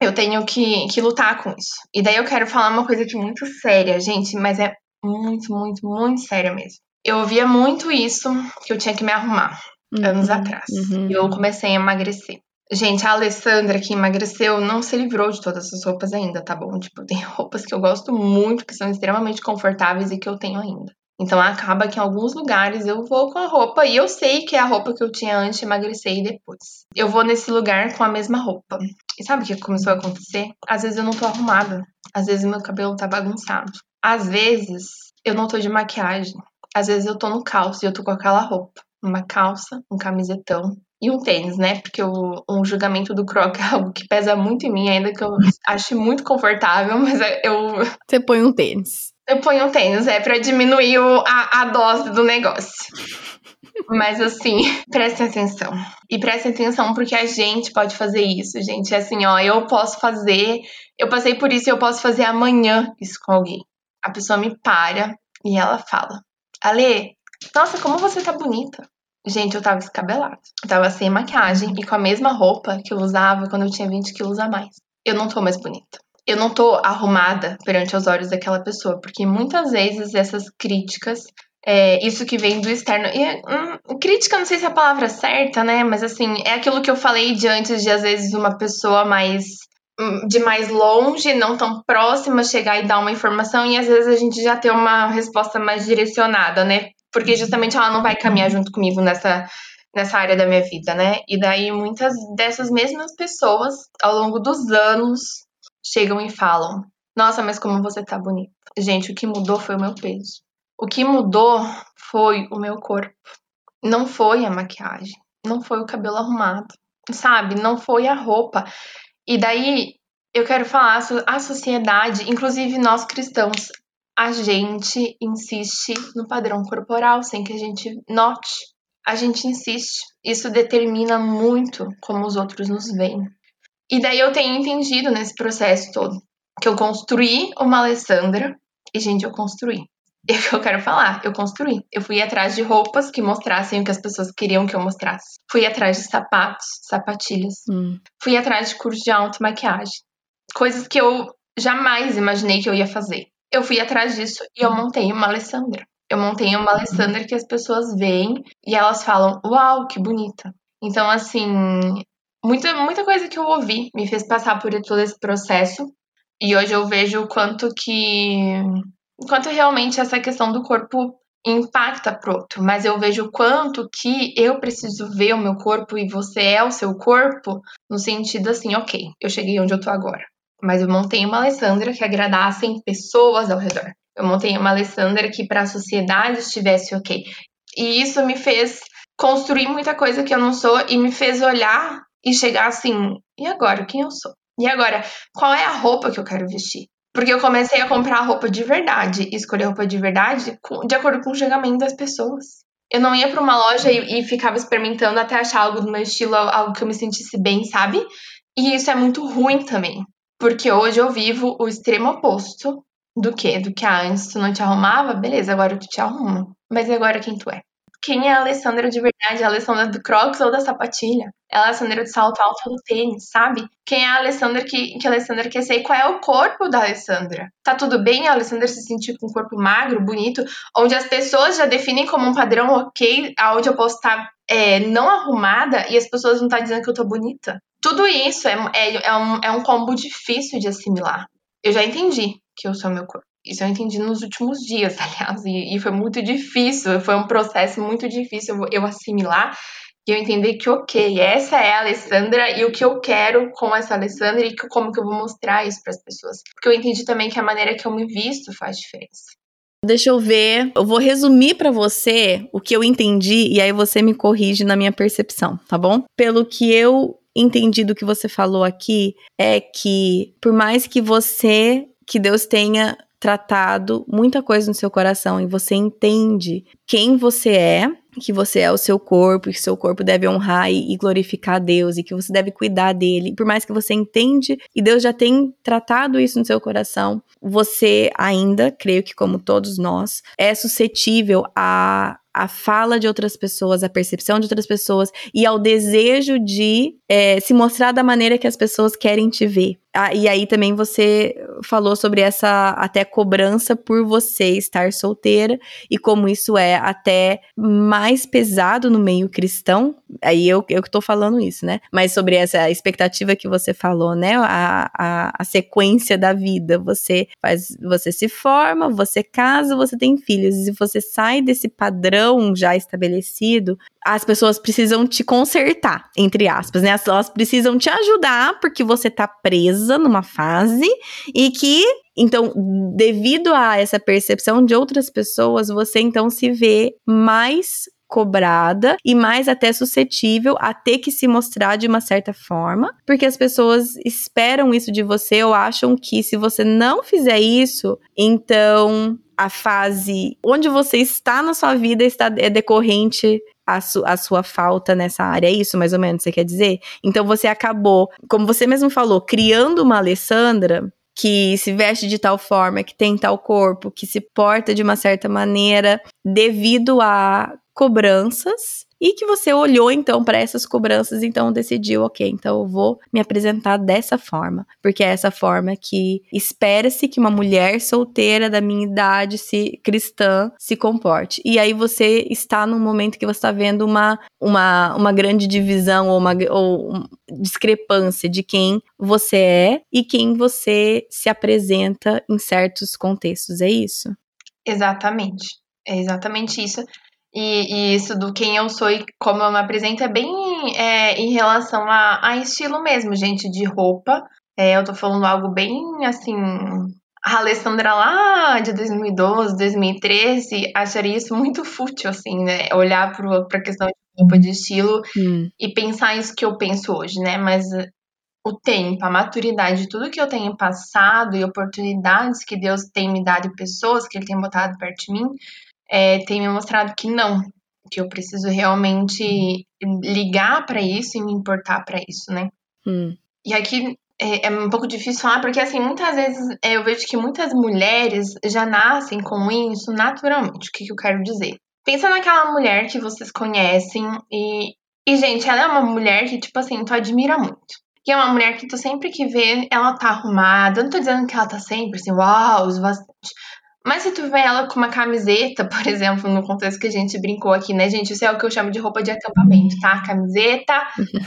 eu tenho que, que lutar com isso. E daí eu quero falar uma coisa aqui muito séria, gente, mas é muito, muito, muito séria mesmo. Eu ouvia muito isso, que eu tinha que me arrumar, uhum, anos atrás. Uhum. Eu comecei a emagrecer. Gente, a Alessandra que emagreceu não se livrou de todas as roupas ainda, tá bom? Tipo, tem roupas que eu gosto muito, que são extremamente confortáveis e que eu tenho ainda. Então acaba que em alguns lugares eu vou com a roupa e eu sei que é a roupa que eu tinha antes de emagrecer e depois. Eu vou nesse lugar com a mesma roupa. E sabe o que começou a acontecer? Às vezes eu não tô arrumada. Às vezes meu cabelo tá bagunçado. Às vezes eu não tô de maquiagem. Às vezes eu tô no calço e eu tô com aquela roupa. Uma calça, um camisetão e um tênis, né? Porque o, um julgamento do croc é algo que pesa muito em mim, ainda que eu ache muito confortável, mas eu. Você põe um tênis. Eu ponho um tênis, é para diminuir o, a, a dose do negócio. Mas assim, prestem atenção. E prestem atenção porque a gente pode fazer isso, gente. É assim, ó, eu posso fazer, eu passei por isso e eu posso fazer amanhã isso com alguém. A pessoa me para e ela fala: Ale, nossa, como você tá bonita. Gente, eu tava descabelada. Eu tava sem maquiagem e com a mesma roupa que eu usava quando eu tinha 20 quilos a mais. Eu não tô mais bonita eu não tô arrumada perante os olhos daquela pessoa, porque muitas vezes essas críticas, é, isso que vem do externo, e hum, crítica não sei se é a palavra certa, né, mas assim, é aquilo que eu falei de antes de às vezes uma pessoa mais hum, de mais longe, não tão próxima, chegar e dar uma informação e às vezes a gente já tem uma resposta mais direcionada, né? Porque justamente ela não vai caminhar junto comigo nessa nessa área da minha vida, né? E daí muitas dessas mesmas pessoas, ao longo dos anos, chegam e falam: Nossa, mas como você tá bonita. Gente, o que mudou foi o meu peso. O que mudou foi o meu corpo. Não foi a maquiagem. Não foi o cabelo arrumado. Sabe? Não foi a roupa. E daí eu quero falar, a sociedade, inclusive nós cristãos, a gente insiste no padrão corporal sem que a gente note. A gente insiste. Isso determina muito como os outros nos veem. E daí eu tenho entendido nesse processo todo que eu construí uma Alessandra e, gente, eu construí. É o que eu quero falar, eu construí. Eu fui atrás de roupas que mostrassem o que as pessoas queriam que eu mostrasse. Fui atrás de sapatos, sapatilhas. Hum. Fui atrás de curso de automaquiagem. Coisas que eu jamais imaginei que eu ia fazer. Eu fui atrás disso e eu montei uma Alessandra. Eu montei uma Alessandra que as pessoas veem e elas falam: Uau, que bonita. Então, assim, muita, muita coisa que eu ouvi me fez passar por todo esse processo. E hoje eu vejo o quanto que. quanto realmente essa questão do corpo impacta pro outro, mas eu vejo o quanto que eu preciso ver o meu corpo e você é o seu corpo, no sentido assim, ok, eu cheguei onde eu tô agora, mas eu montei uma Alessandra que agradassem pessoas ao redor. Eu montei uma Alessandra que para a sociedade estivesse ok. E isso me fez construir muita coisa que eu não sou e me fez olhar e chegar assim, e agora, quem eu sou? E agora, qual é a roupa que eu quero vestir? Porque eu comecei a comprar roupa de verdade, escolher roupa de verdade de acordo com o julgamento das pessoas. Eu não ia para uma loja e, e, ficava experimentando até achar algo do meu estilo, algo que eu me sentisse bem, sabe? E isso é muito ruim também. Porque hoje eu vivo o extremo oposto do que? Do que antes tu não te arrumava, beleza, agora tu te arruma. Mas agora quem tu é? Quem é a Alessandra de verdade? A Alessandra do Crocs ou da sapatilha? É a Alessandra de salto alto ou do tênis, sabe? Quem é a Alessandra que, que a Alessandra quer ser? Qual é o corpo da Alessandra? Tá tudo bem a Alessandra se sentir com um corpo magro, bonito, onde as pessoas já definem como um padrão ok, aonde eu posso estar é, não arrumada e as pessoas não estão tá dizendo que eu tô bonita? Tudo isso é, é, é, um, é um combo difícil de assimilar. Eu já entendi que eu sou meu corpo. Isso eu entendi nos últimos dias, aliás, e, e foi muito difícil, foi um processo muito difícil eu, eu assimilar e eu entender que, ok, essa é a Alessandra e o que eu quero com essa Alessandra e que, como que eu vou mostrar isso para as pessoas. Porque eu entendi também que a maneira que eu me visto faz diferença. Deixa eu ver. Eu vou resumir para você o que eu entendi e aí você me corrige na minha percepção, tá bom? Pelo que eu entendi do que você falou aqui, é que por mais que você, que Deus tenha tratado muita coisa no seu coração e você entende quem você é, que você é o seu corpo, que seu corpo deve honrar e, glorificar a Deus e que você deve cuidar dele. Por mais que você entende e Deus já tem tratado isso no seu coração, você ainda, creio que como todos nós, é suscetível a a fala de outras pessoas, a percepção de outras pessoas e ao desejo de é, se mostrar da maneira que as pessoas querem te ver. Ah, e aí também você falou sobre essa até cobrança por você estar solteira e como isso é até mais pesado no meio cristão. Aí eu, eu que tô falando isso, né? Mas sobre essa expectativa que você falou, né? A, a, a sequência da vida. Você faz, você se forma, você casa, você tem filhos. E se você sai desse padrão já estabelecido, as pessoas precisam te consertar, entre aspas, né? Elas precisam te ajudar porque você tá presa numa fase e que, então, devido a essa percepção de outras pessoas, você então se vê mais cobrada e mais até suscetível a ter que se mostrar de uma certa forma, porque as pessoas esperam isso de você ou acham que se você não fizer isso, então a fase onde você está na sua vida está é decorrente a, su, a sua falta nessa área. É isso mais ou menos você quer dizer? Então você acabou, como você mesmo falou, criando uma Alessandra que se veste de tal forma, que tem tal corpo, que se porta de uma certa maneira, devido a cobranças e que você olhou então para essas cobranças, então decidiu, ok, então eu vou me apresentar dessa forma, porque é essa forma que espera-se que uma mulher solteira da minha idade, se cristã, se comporte. E aí você está num momento que você está vendo uma, uma, uma grande divisão ou uma ou discrepância de quem você é e quem você se apresenta em certos contextos, é isso? Exatamente. É exatamente isso. E, e, isso do quem eu sou e como eu me apresento é bem é, em relação a, a, estilo mesmo, gente, de roupa. É, eu tô falando algo bem assim. A Alessandra lá de 2012, 2013 acharia isso muito fútil, assim, né? Olhar pro, pra questão de roupa, de estilo hum. e pensar isso que eu penso hoje, né? Mas o tempo, a maturidade, tudo que eu tenho passado e oportunidades que Deus tem me dado e pessoas que Ele tem botado perto de mim, é, tem me mostrado que não, que eu preciso realmente ligar para isso e me importar para isso, né? Hum. E aqui é, é, um pouco difícil falar, porque assim, muitas vezes é, eu vejo que muitas mulheres já nascem com isso naturalmente. O que, que eu quero dizer? Pensa naquela mulher que vocês conhecem e, e, gente, ela é uma mulher que, tipo assim, tu admira muito. E é uma mulher que tu sempre que vê, ela tá arrumada. Eu não tô dizendo que ela tá sempre assim, uau, bastante. Mas se tu vê ela com uma camiseta, por exemplo, no contexto que a gente brincou aqui, né, gente? Isso é o que eu chamo de roupa de acampamento, tá? Camiseta,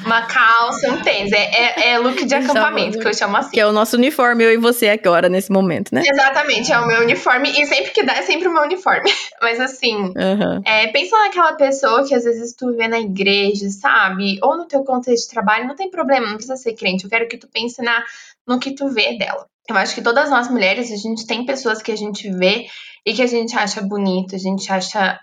uma calça, um tênis. É, é, é look de acampamento, que eu chamo assim. Que é o nosso uniforme, eu e você agora, nesse momento, né? Exatamente, é o meu uniforme. E sempre que dá, é sempre o meu uniforme. Mas assim, uhum. é, pensa naquela pessoa que às vezes tu vê na igreja, sabe? Ou no teu contexto de trabalho, não tem problema, não precisa ser crente. Eu quero que tu pense na, no que tu vê dela. Eu acho que todas nós mulheres, a gente tem pessoas que a gente vê e que a gente acha bonito, a gente acha,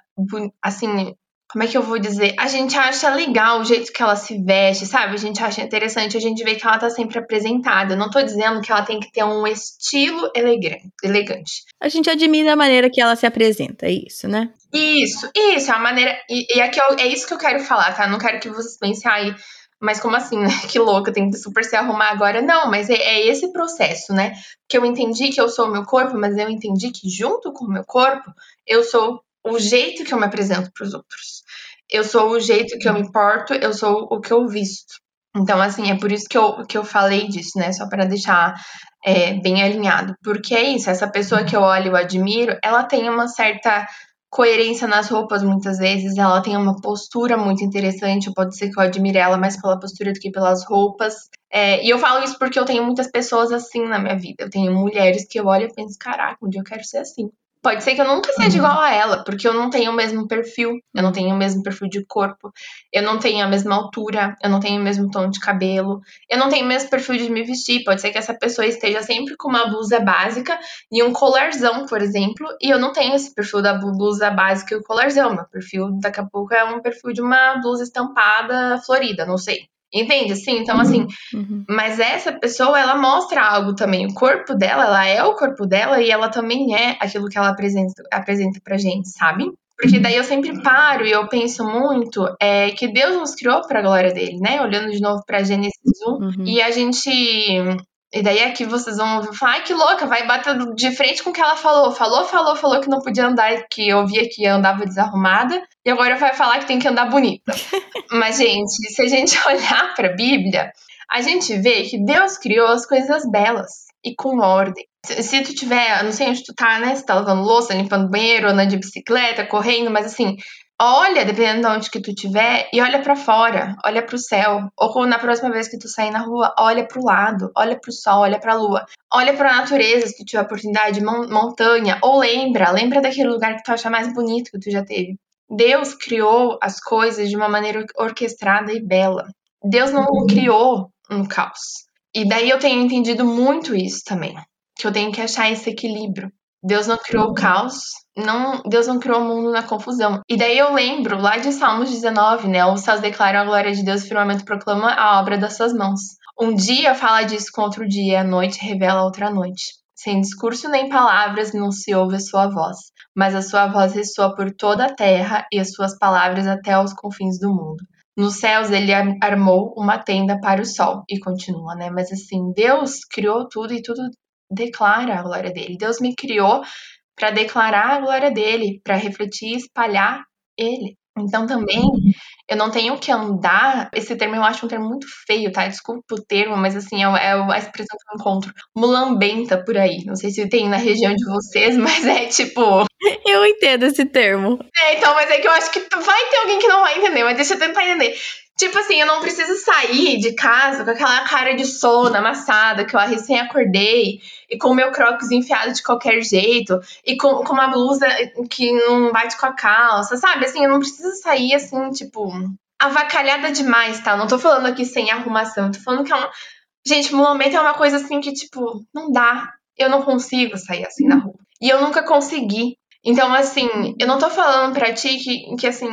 assim, como é que eu vou dizer? A gente acha legal o jeito que ela se veste, sabe? A gente acha interessante, a gente vê que ela tá sempre apresentada. Eu não tô dizendo que ela tem que ter um estilo elegante. A gente admira a maneira que ela se apresenta, é isso, né? Isso, isso, é a maneira. E, e é, que eu, é isso que eu quero falar, tá? Não quero que vocês pensem, ai, mas como assim, né? Que louca, tem que super se arrumar agora. Não, mas é, é, esse processo, né? Que eu entendi que eu sou o meu corpo, mas eu entendi que junto com o meu corpo, eu sou o jeito que eu me apresento para os outros. Eu sou o jeito que eu me importo, eu sou o que eu visto. Então, assim, é por isso que eu, que eu falei disso, né? Só para deixar é, bem alinhado. Porque é isso, essa pessoa que eu olho e admiro, ela tem uma certa coerência nas roupas muitas vezes, ela tem uma postura muito interessante, pode ser que eu admire ela mais pela postura do que pelas roupas. É, e eu falo isso porque eu tenho muitas pessoas assim na minha vida. Eu tenho mulheres que eu olho e penso, caraca, um dia eu quero ser assim. Pode ser que eu nunca seja uhum. igual a ela, porque eu não tenho o mesmo perfil, eu não tenho o mesmo perfil de corpo, eu não tenho a mesma altura, eu não tenho o mesmo tom de cabelo, eu não tenho o mesmo perfil de me vestir. Pode ser que essa pessoa esteja sempre com uma blusa básica e um colarzão, por exemplo, e eu não tenho esse perfil da blusa básica e o colarzão. Meu perfil daqui a pouco é um perfil de uma blusa estampada florida, não sei. Entende? Assim, então, assim, uhum. mas essa pessoa, ela mostra algo também. O corpo dela, ela é o corpo dela e ela também é aquilo que ela apresenta, apresenta pra gente, sabe? Porque daí eu sempre paro e eu penso muito é, que Deus nos criou para a glória dele, né? Olhando de novo para Gênesis 1. Uhum. E a gente e daí aqui vocês vão falar, ai que louca, vai bater de frente com o que ela falou. Falou, falou, falou que não podia andar, que eu via que andava desarrumada, e agora vai falar que tem que andar bonita. Mas, gente, se a gente olhar para a Bíblia, a gente vê que Deus criou as coisas belas e com ordem. Se, se tu tiver, não sei onde tu tá, né? Se tá lavando louça, limpando banheiro, andando de bicicleta, correndo, mas assim, olha, dependendo de onde que tu tiver, e olha para fora, olha para o céu. Ou na próxima vez que tu sair na rua, olha para o lado, olha para o sol, olha para a lua. Olha para a natureza, se tu tiver oportunidade, montanha, ou lembra, lembra daquele lugar que tu acha mais bonito que tu já teve. Deus criou as coisas de uma maneira orquestrada e bela. Deus não uhum. criou um caos. E daí eu tenho entendido muito isso também, que eu tenho que achar esse equilíbrio. Deus não criou o caos, não, Deus não criou o mundo na confusão. E daí eu lembro, lá de Salmos 19, né? Os céus declaram a glória de Deus, o firmamento proclama a obra das suas mãos. Um dia fala disso com outro dia, a noite revela outra noite. Sem discurso nem palavras não se ouve a sua voz, mas a sua voz ressoa por toda a terra e as suas palavras até aos confins do mundo. Nos céus ele armou uma tenda para o sol e continua, né? Mas assim, Deus criou tudo e tudo declara a glória dele. Deus me criou para declarar a glória dele, para refletir e espalhar ele. Então também eu não tenho que andar. Esse termo eu acho um termo muito feio, tá? Desculpa o termo, mas assim, é, é a expressão que eu encontro. Mulambenta por aí. Não sei se tem na região de vocês, mas é tipo. Eu entendo esse termo. É, então, mas é que eu acho que vai ter alguém que não vai entender, mas deixa eu tentar entender. Tipo assim, eu não preciso sair de casa com aquela cara de sono amassada que eu recém acordei e com o meu crocs enfiado de qualquer jeito e com, com uma blusa que não bate com a calça, sabe? Assim, eu não preciso sair assim, tipo, avacalhada demais, tá? Não tô falando aqui sem arrumação, tô falando que é uma. Gente, momento é uma coisa assim que, tipo, não dá. Eu não consigo sair assim na rua. E eu nunca consegui. Então, assim, eu não tô falando pra ti que, que assim,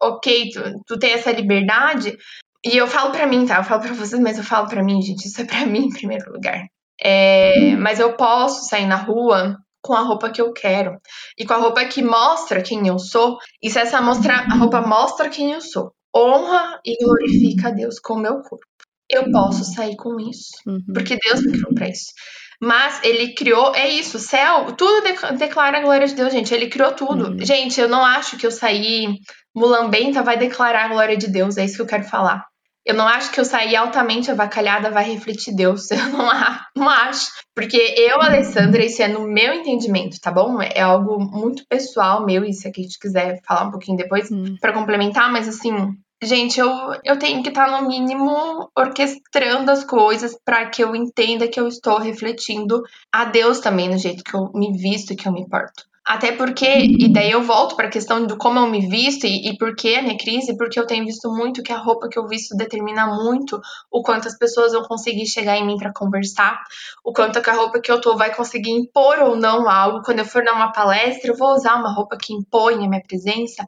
ok, tu, tu tem essa liberdade. E eu falo pra mim, tá? Eu falo pra vocês, mas eu falo pra mim, gente. Isso é pra mim em primeiro lugar. É, mas eu posso sair na rua com a roupa que eu quero. E com a roupa que mostra quem eu sou. E se essa mostra, a roupa mostra quem eu sou, honra e glorifica a Deus com o meu corpo. Eu posso sair com isso. Uhum. Porque Deus me criou pra isso. Mas ele criou, é isso, céu, tudo de, declara a glória de Deus, gente. Ele criou tudo. Uhum. Gente, eu não acho que eu sair mulambenta vai declarar a glória de Deus, é isso que eu quero falar. Eu não acho que eu sair altamente avacalhada vai refletir Deus. Eu não, não acho. Porque eu, Alessandra, isso é no meu entendimento, tá bom? É algo muito pessoal meu, e se a gente quiser falar um pouquinho depois hum. para complementar, mas assim, Gente, eu, eu tenho que estar, tá, no mínimo, orquestrando as coisas para que eu entenda que eu estou refletindo a Deus também no jeito que eu me visto e que eu me porto. Até porque, e daí eu volto para a questão do como eu me visto e, e por que a minha crise, porque eu tenho visto muito que a roupa que eu visto determina muito o quanto as pessoas vão conseguir chegar em mim para conversar, o quanto a roupa que eu tô vai conseguir impor ou não algo. Quando eu for dar uma palestra, eu vou usar uma roupa que impõe a minha presença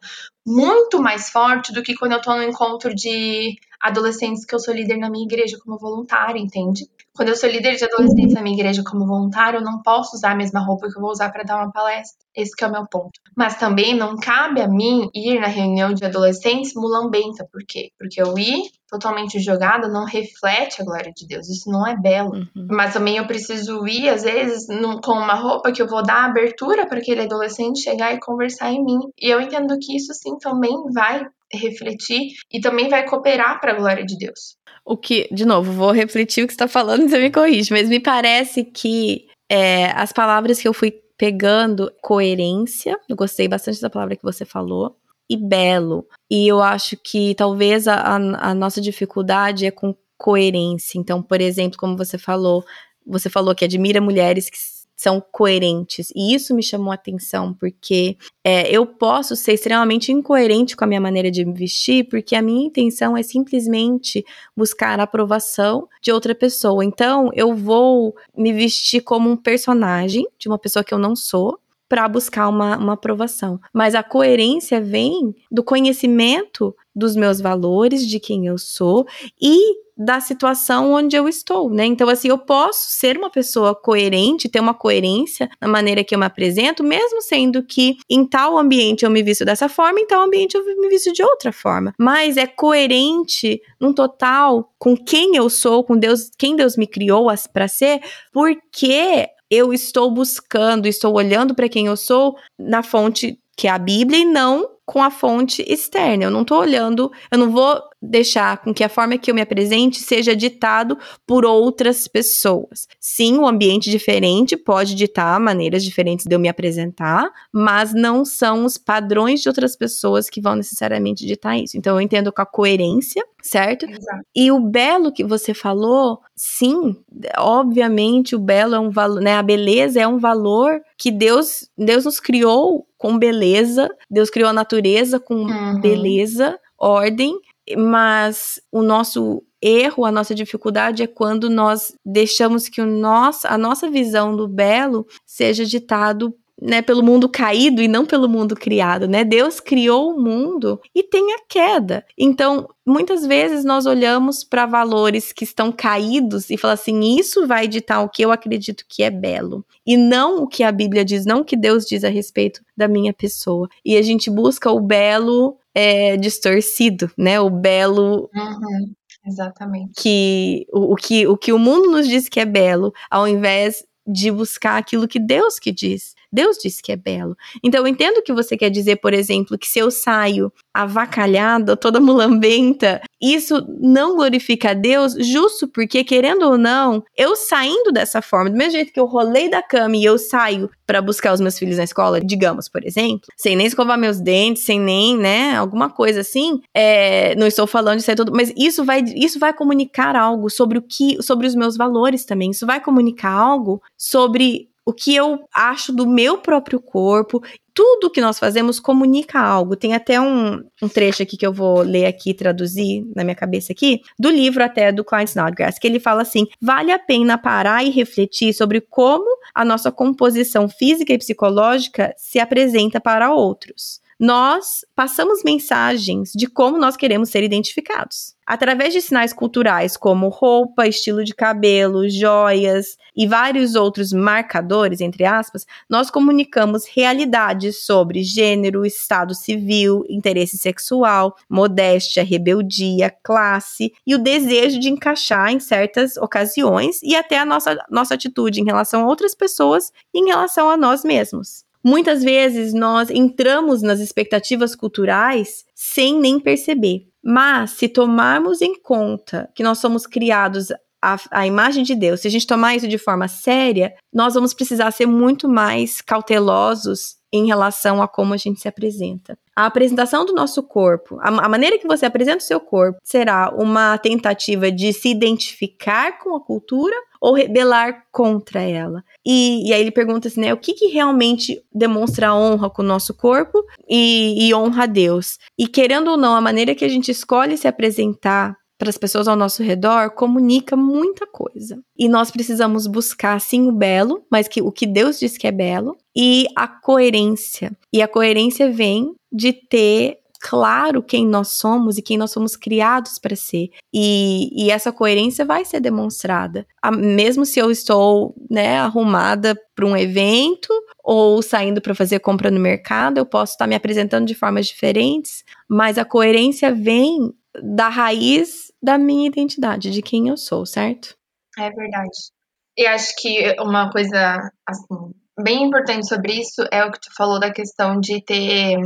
muito mais forte do que quando eu tô no encontro de adolescentes que eu sou líder na minha igreja como voluntária, entende? Quando eu sou líder de adolescentes na minha igreja como voluntária, eu não posso usar a mesma roupa que eu vou usar para dar uma palestra. Esse é o meu ponto. Mas também não cabe a mim ir na reunião de adolescentes mulambenta. Por quê? Porque eu ir totalmente jogada não reflete a glória de Deus. Isso não é belo. Uhum. Mas também eu preciso ir, às vezes, num, com uma roupa que eu vou dar abertura para aquele adolescente chegar e conversar em mim. E eu entendo que isso sim também vai refletir e também vai cooperar para a glória de Deus. O que, de novo, vou refletir o que está falando e você me corrige, mas me parece que é, as palavras que eu fui pegando, coerência, eu gostei bastante da palavra que você falou, e belo. E eu acho que talvez a, a nossa dificuldade é com coerência. Então, por exemplo, como você falou, você falou que admira mulheres que são coerentes. E isso me chamou a atenção, porque é, eu posso ser extremamente incoerente com a minha maneira de me vestir, porque a minha intenção é simplesmente buscar a aprovação de outra pessoa. Então, eu vou me vestir como um personagem de uma pessoa que eu não sou, para buscar uma, uma aprovação. Mas a coerência vem do conhecimento dos meus valores, de quem eu sou e da situação onde eu estou, né? Então, assim, eu posso ser uma pessoa coerente, ter uma coerência na maneira que eu me apresento, mesmo sendo que em tal ambiente eu me visto dessa forma, em tal ambiente eu me visto de outra forma. Mas é coerente num total com quem eu sou, com Deus, quem Deus me criou para ser, porque eu estou buscando, estou olhando para quem eu sou na fonte que é a Bíblia e não com a fonte externa. Eu não estou olhando, eu não vou deixar com que a forma que eu me apresente seja ditado por outras pessoas. Sim, o um ambiente diferente pode ditar maneiras diferentes de eu me apresentar, mas não são os padrões de outras pessoas que vão necessariamente ditar isso. Então eu entendo com a coerência, certo? Exato. E o belo que você falou, sim, obviamente o belo é um valor, né? A beleza é um valor que Deus, Deus nos criou com beleza, Deus criou a natureza com uhum. beleza, ordem, mas o nosso erro, a nossa dificuldade é quando nós deixamos que o nosso, a nossa visão do belo seja ditado né, pelo mundo caído e não pelo mundo criado, né? Deus criou o mundo e tem a queda. Então, muitas vezes nós olhamos para valores que estão caídos e falamos assim, isso vai ditar o que eu acredito que é belo e não o que a Bíblia diz, não o que Deus diz a respeito da minha pessoa. E a gente busca o belo é, distorcido, né? O belo. Uhum, exatamente. Que o, o, que o que o mundo nos diz que é belo, ao invés de buscar aquilo que Deus que diz. Deus disse que é belo. Então eu entendo que você quer dizer, por exemplo, que se eu saio avacalhada, toda mulambenta, isso não glorifica a Deus, justo porque, querendo ou não, eu saindo dessa forma, do mesmo jeito que eu rolei da cama e eu saio para buscar os meus filhos na escola, digamos, por exemplo, sem nem escovar meus dentes, sem nem, né, alguma coisa assim, é, não estou falando de sair tudo, mas isso vai, isso vai comunicar algo sobre o que, sobre os meus valores também, isso vai comunicar algo sobre o que eu acho do meu próprio corpo. Tudo que nós fazemos comunica algo. Tem até um, um trecho aqui que eu vou ler aqui, traduzir na minha cabeça aqui, do livro até do Klein Snodgrass, que ele fala assim: vale a pena parar e refletir sobre como a nossa composição física e psicológica se apresenta para outros nós passamos mensagens de como nós queremos ser identificados. Através de sinais culturais como roupa, estilo de cabelo, joias e vários outros marcadores, entre aspas, nós comunicamos realidades sobre gênero, estado civil, interesse sexual, modéstia, rebeldia, classe e o desejo de encaixar em certas ocasiões e até a nossa, nossa atitude em relação a outras pessoas e em relação a nós mesmos. Muitas vezes nós entramos nas expectativas culturais sem nem perceber. Mas se tomarmos em conta que nós somos criados a, imagem de Deus, se a gente tomar isso de forma séria, nós vamos precisar ser muito mais cautelosos em relação a como a gente se apresenta. A apresentação do nosso corpo, a, a, maneira que você apresenta o seu corpo, será uma tentativa de se identificar com a cultura ou rebelar contra ela. E, e aí ele pergunta assim, né, o que, que realmente demonstra honra com o nosso corpo e, e honra a Deus? E querendo ou não, a maneira que a gente escolhe se apresentar para as pessoas ao nosso redor comunica muita coisa. E nós precisamos buscar sim o belo, mas que o que Deus diz que é belo, e a coerência. E a coerência vem de ter claro quem nós somos e quem nós somos criados para ser. E, e, essa coerência vai ser demonstrada. A, mesmo se eu estou né, arrumada para um evento ou saindo para fazer compra no mercado, eu posso estar me apresentando de formas diferentes, mas a coerência vem da raiz da minha identidade, de quem eu sou, certo? É verdade. E acho que uma coisa assim bem importante sobre isso é o que tu falou da questão de ter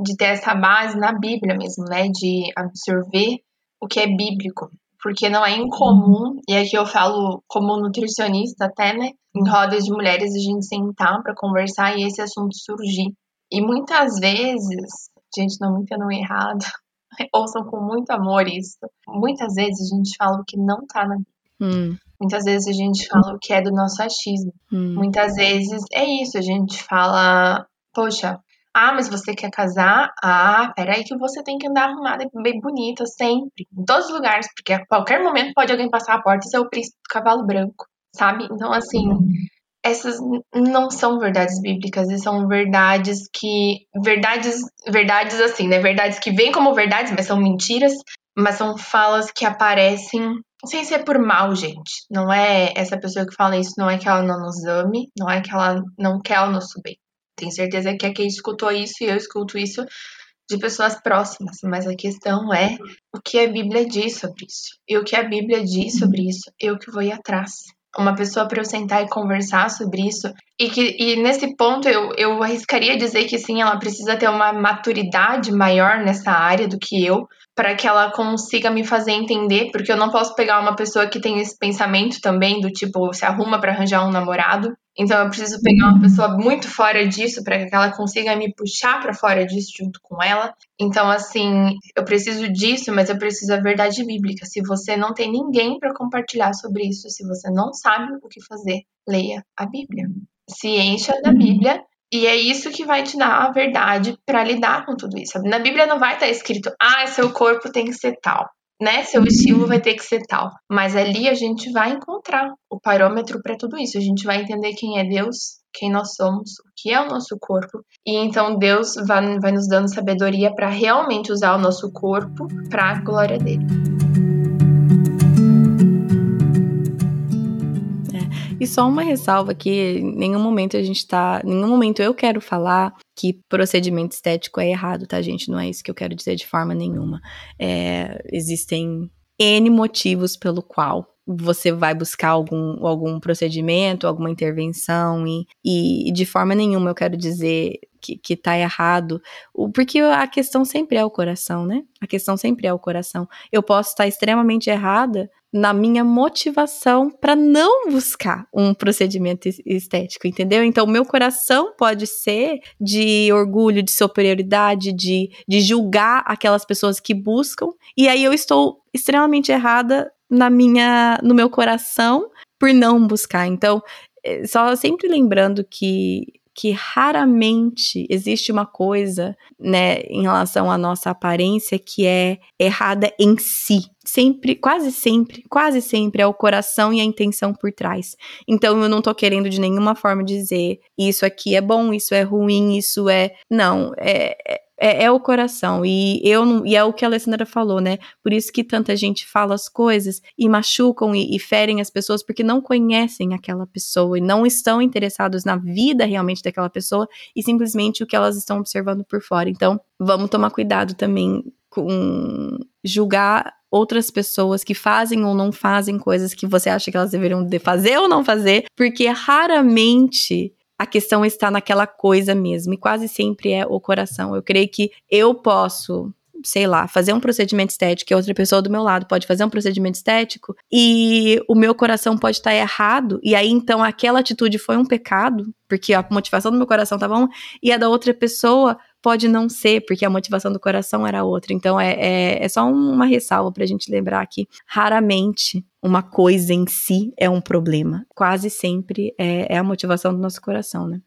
de ter essa base na Bíblia mesmo, né? De absorver o que é bíblico. Porque não é incomum, e aqui eu falo como nutricionista até, né? Em rodas de mulheres a gente sentar para conversar e esse assunto surgir. E muitas vezes, gente, não me entendam errado, ouçam com muito amor isso. Muitas vezes a gente fala o que não tá na Bíblia. Hum. Muitas vezes a gente fala o que é do nosso achismo. Hum. Muitas vezes é isso, a gente fala, poxa, ah, mas você quer casar? Ah, peraí que você tem que andar arrumada e bem bonita sempre, em todos os lugares, porque a qualquer momento pode alguém passar a porta e ser o príncipe do cavalo branco, sabe? Então, assim, essas não são verdades bíblicas, são verdades que. Verdades, verdades assim, né? Verdades que vêm como verdades, mas são mentiras, mas são falas que aparecem sem ser por mal, gente. Não é essa pessoa que fala isso, não é que ela não nos ame, não é que ela não quer o nosso bem. Tenho certeza que a Kate escutou isso e eu escuto isso de pessoas próximas, mas a questão é o que a Bíblia diz sobre isso. E o que a Bíblia diz sobre isso, eu que vou ir atrás uma pessoa para eu sentar e conversar sobre isso. E que e nesse ponto eu, eu arriscaria dizer que sim, ela precisa ter uma maturidade maior nessa área do que eu, para que ela consiga me fazer entender, porque eu não posso pegar uma pessoa que tem esse pensamento também do tipo se arruma para arranjar um namorado. Então eu preciso pegar uma pessoa muito fora disso para que ela consiga me puxar para fora disso junto com ela. Então assim, eu preciso disso, mas eu preciso da verdade bíblica. Se você não tem ninguém para compartilhar sobre isso, se você não sabe o que fazer, leia a Bíblia. Se encha da Bíblia e é isso que vai te dar a verdade para lidar com tudo isso. Na Bíblia não vai estar escrito, ah, seu corpo tem que ser tal, né? Seu estilo vai ter que ser tal. Mas ali a gente vai encontrar o parâmetro para tudo isso. A gente vai entender quem é Deus, quem nós somos, o que é o nosso corpo. E então Deus vai, vai nos dando sabedoria para realmente usar o nosso corpo para a glória dele. E só uma ressalva que em nenhum momento a gente tá. Em nenhum momento eu quero falar que procedimento estético é errado, tá, gente? Não é isso que eu quero dizer de forma nenhuma. É, existem N motivos pelo qual você vai buscar algum, algum procedimento, alguma intervenção, e, e de forma nenhuma eu quero dizer que, que tá errado, porque a questão sempre é o coração, né? A questão sempre é o coração. Eu posso estar extremamente errada na minha motivação para não buscar um procedimento estético, entendeu? Então, meu coração pode ser de orgulho, de superioridade, de, de julgar aquelas pessoas que buscam, e aí eu estou extremamente errada na minha, no meu coração por não buscar. Então, eh, só sempre lembrando que que raramente existe uma coisa, né, em relação à nossa aparência que é errada em si. Sempre, quase sempre, quase sempre é o coração e a intenção por trás. Então eu não tô querendo de nenhuma forma dizer isso aqui é bom, isso é ruim, isso é. Não, é, é é, o coração. E eu e é o que a Alessandra falou, né? Por isso que tanta gente fala as coisas e machucam e, e, ferem as pessoas porque não conhecem aquela pessoa e não estão interessados na vida realmente daquela pessoa e simplesmente o que elas estão observando por fora. Então, vamos tomar cuidado também com julgar outras pessoas que fazem ou não fazem coisas que você acha que elas deveriam fazer ou não fazer, porque raramente a questão está naquela coisa mesmo, e quase sempre é o coração. Eu creio que eu posso sei lá, fazer um procedimento estético e outra pessoa do meu lado pode fazer um procedimento estético e o meu coração pode estar errado, e aí então aquela atitude foi um pecado, porque a motivação do meu coração estava uma, e a da outra pessoa pode não ser, porque a motivação do coração era outra. Então é, é, é só uma ressalva para a gente lembrar que raramente uma coisa em si é um problema. Quase sempre é, é a motivação do nosso coração, né?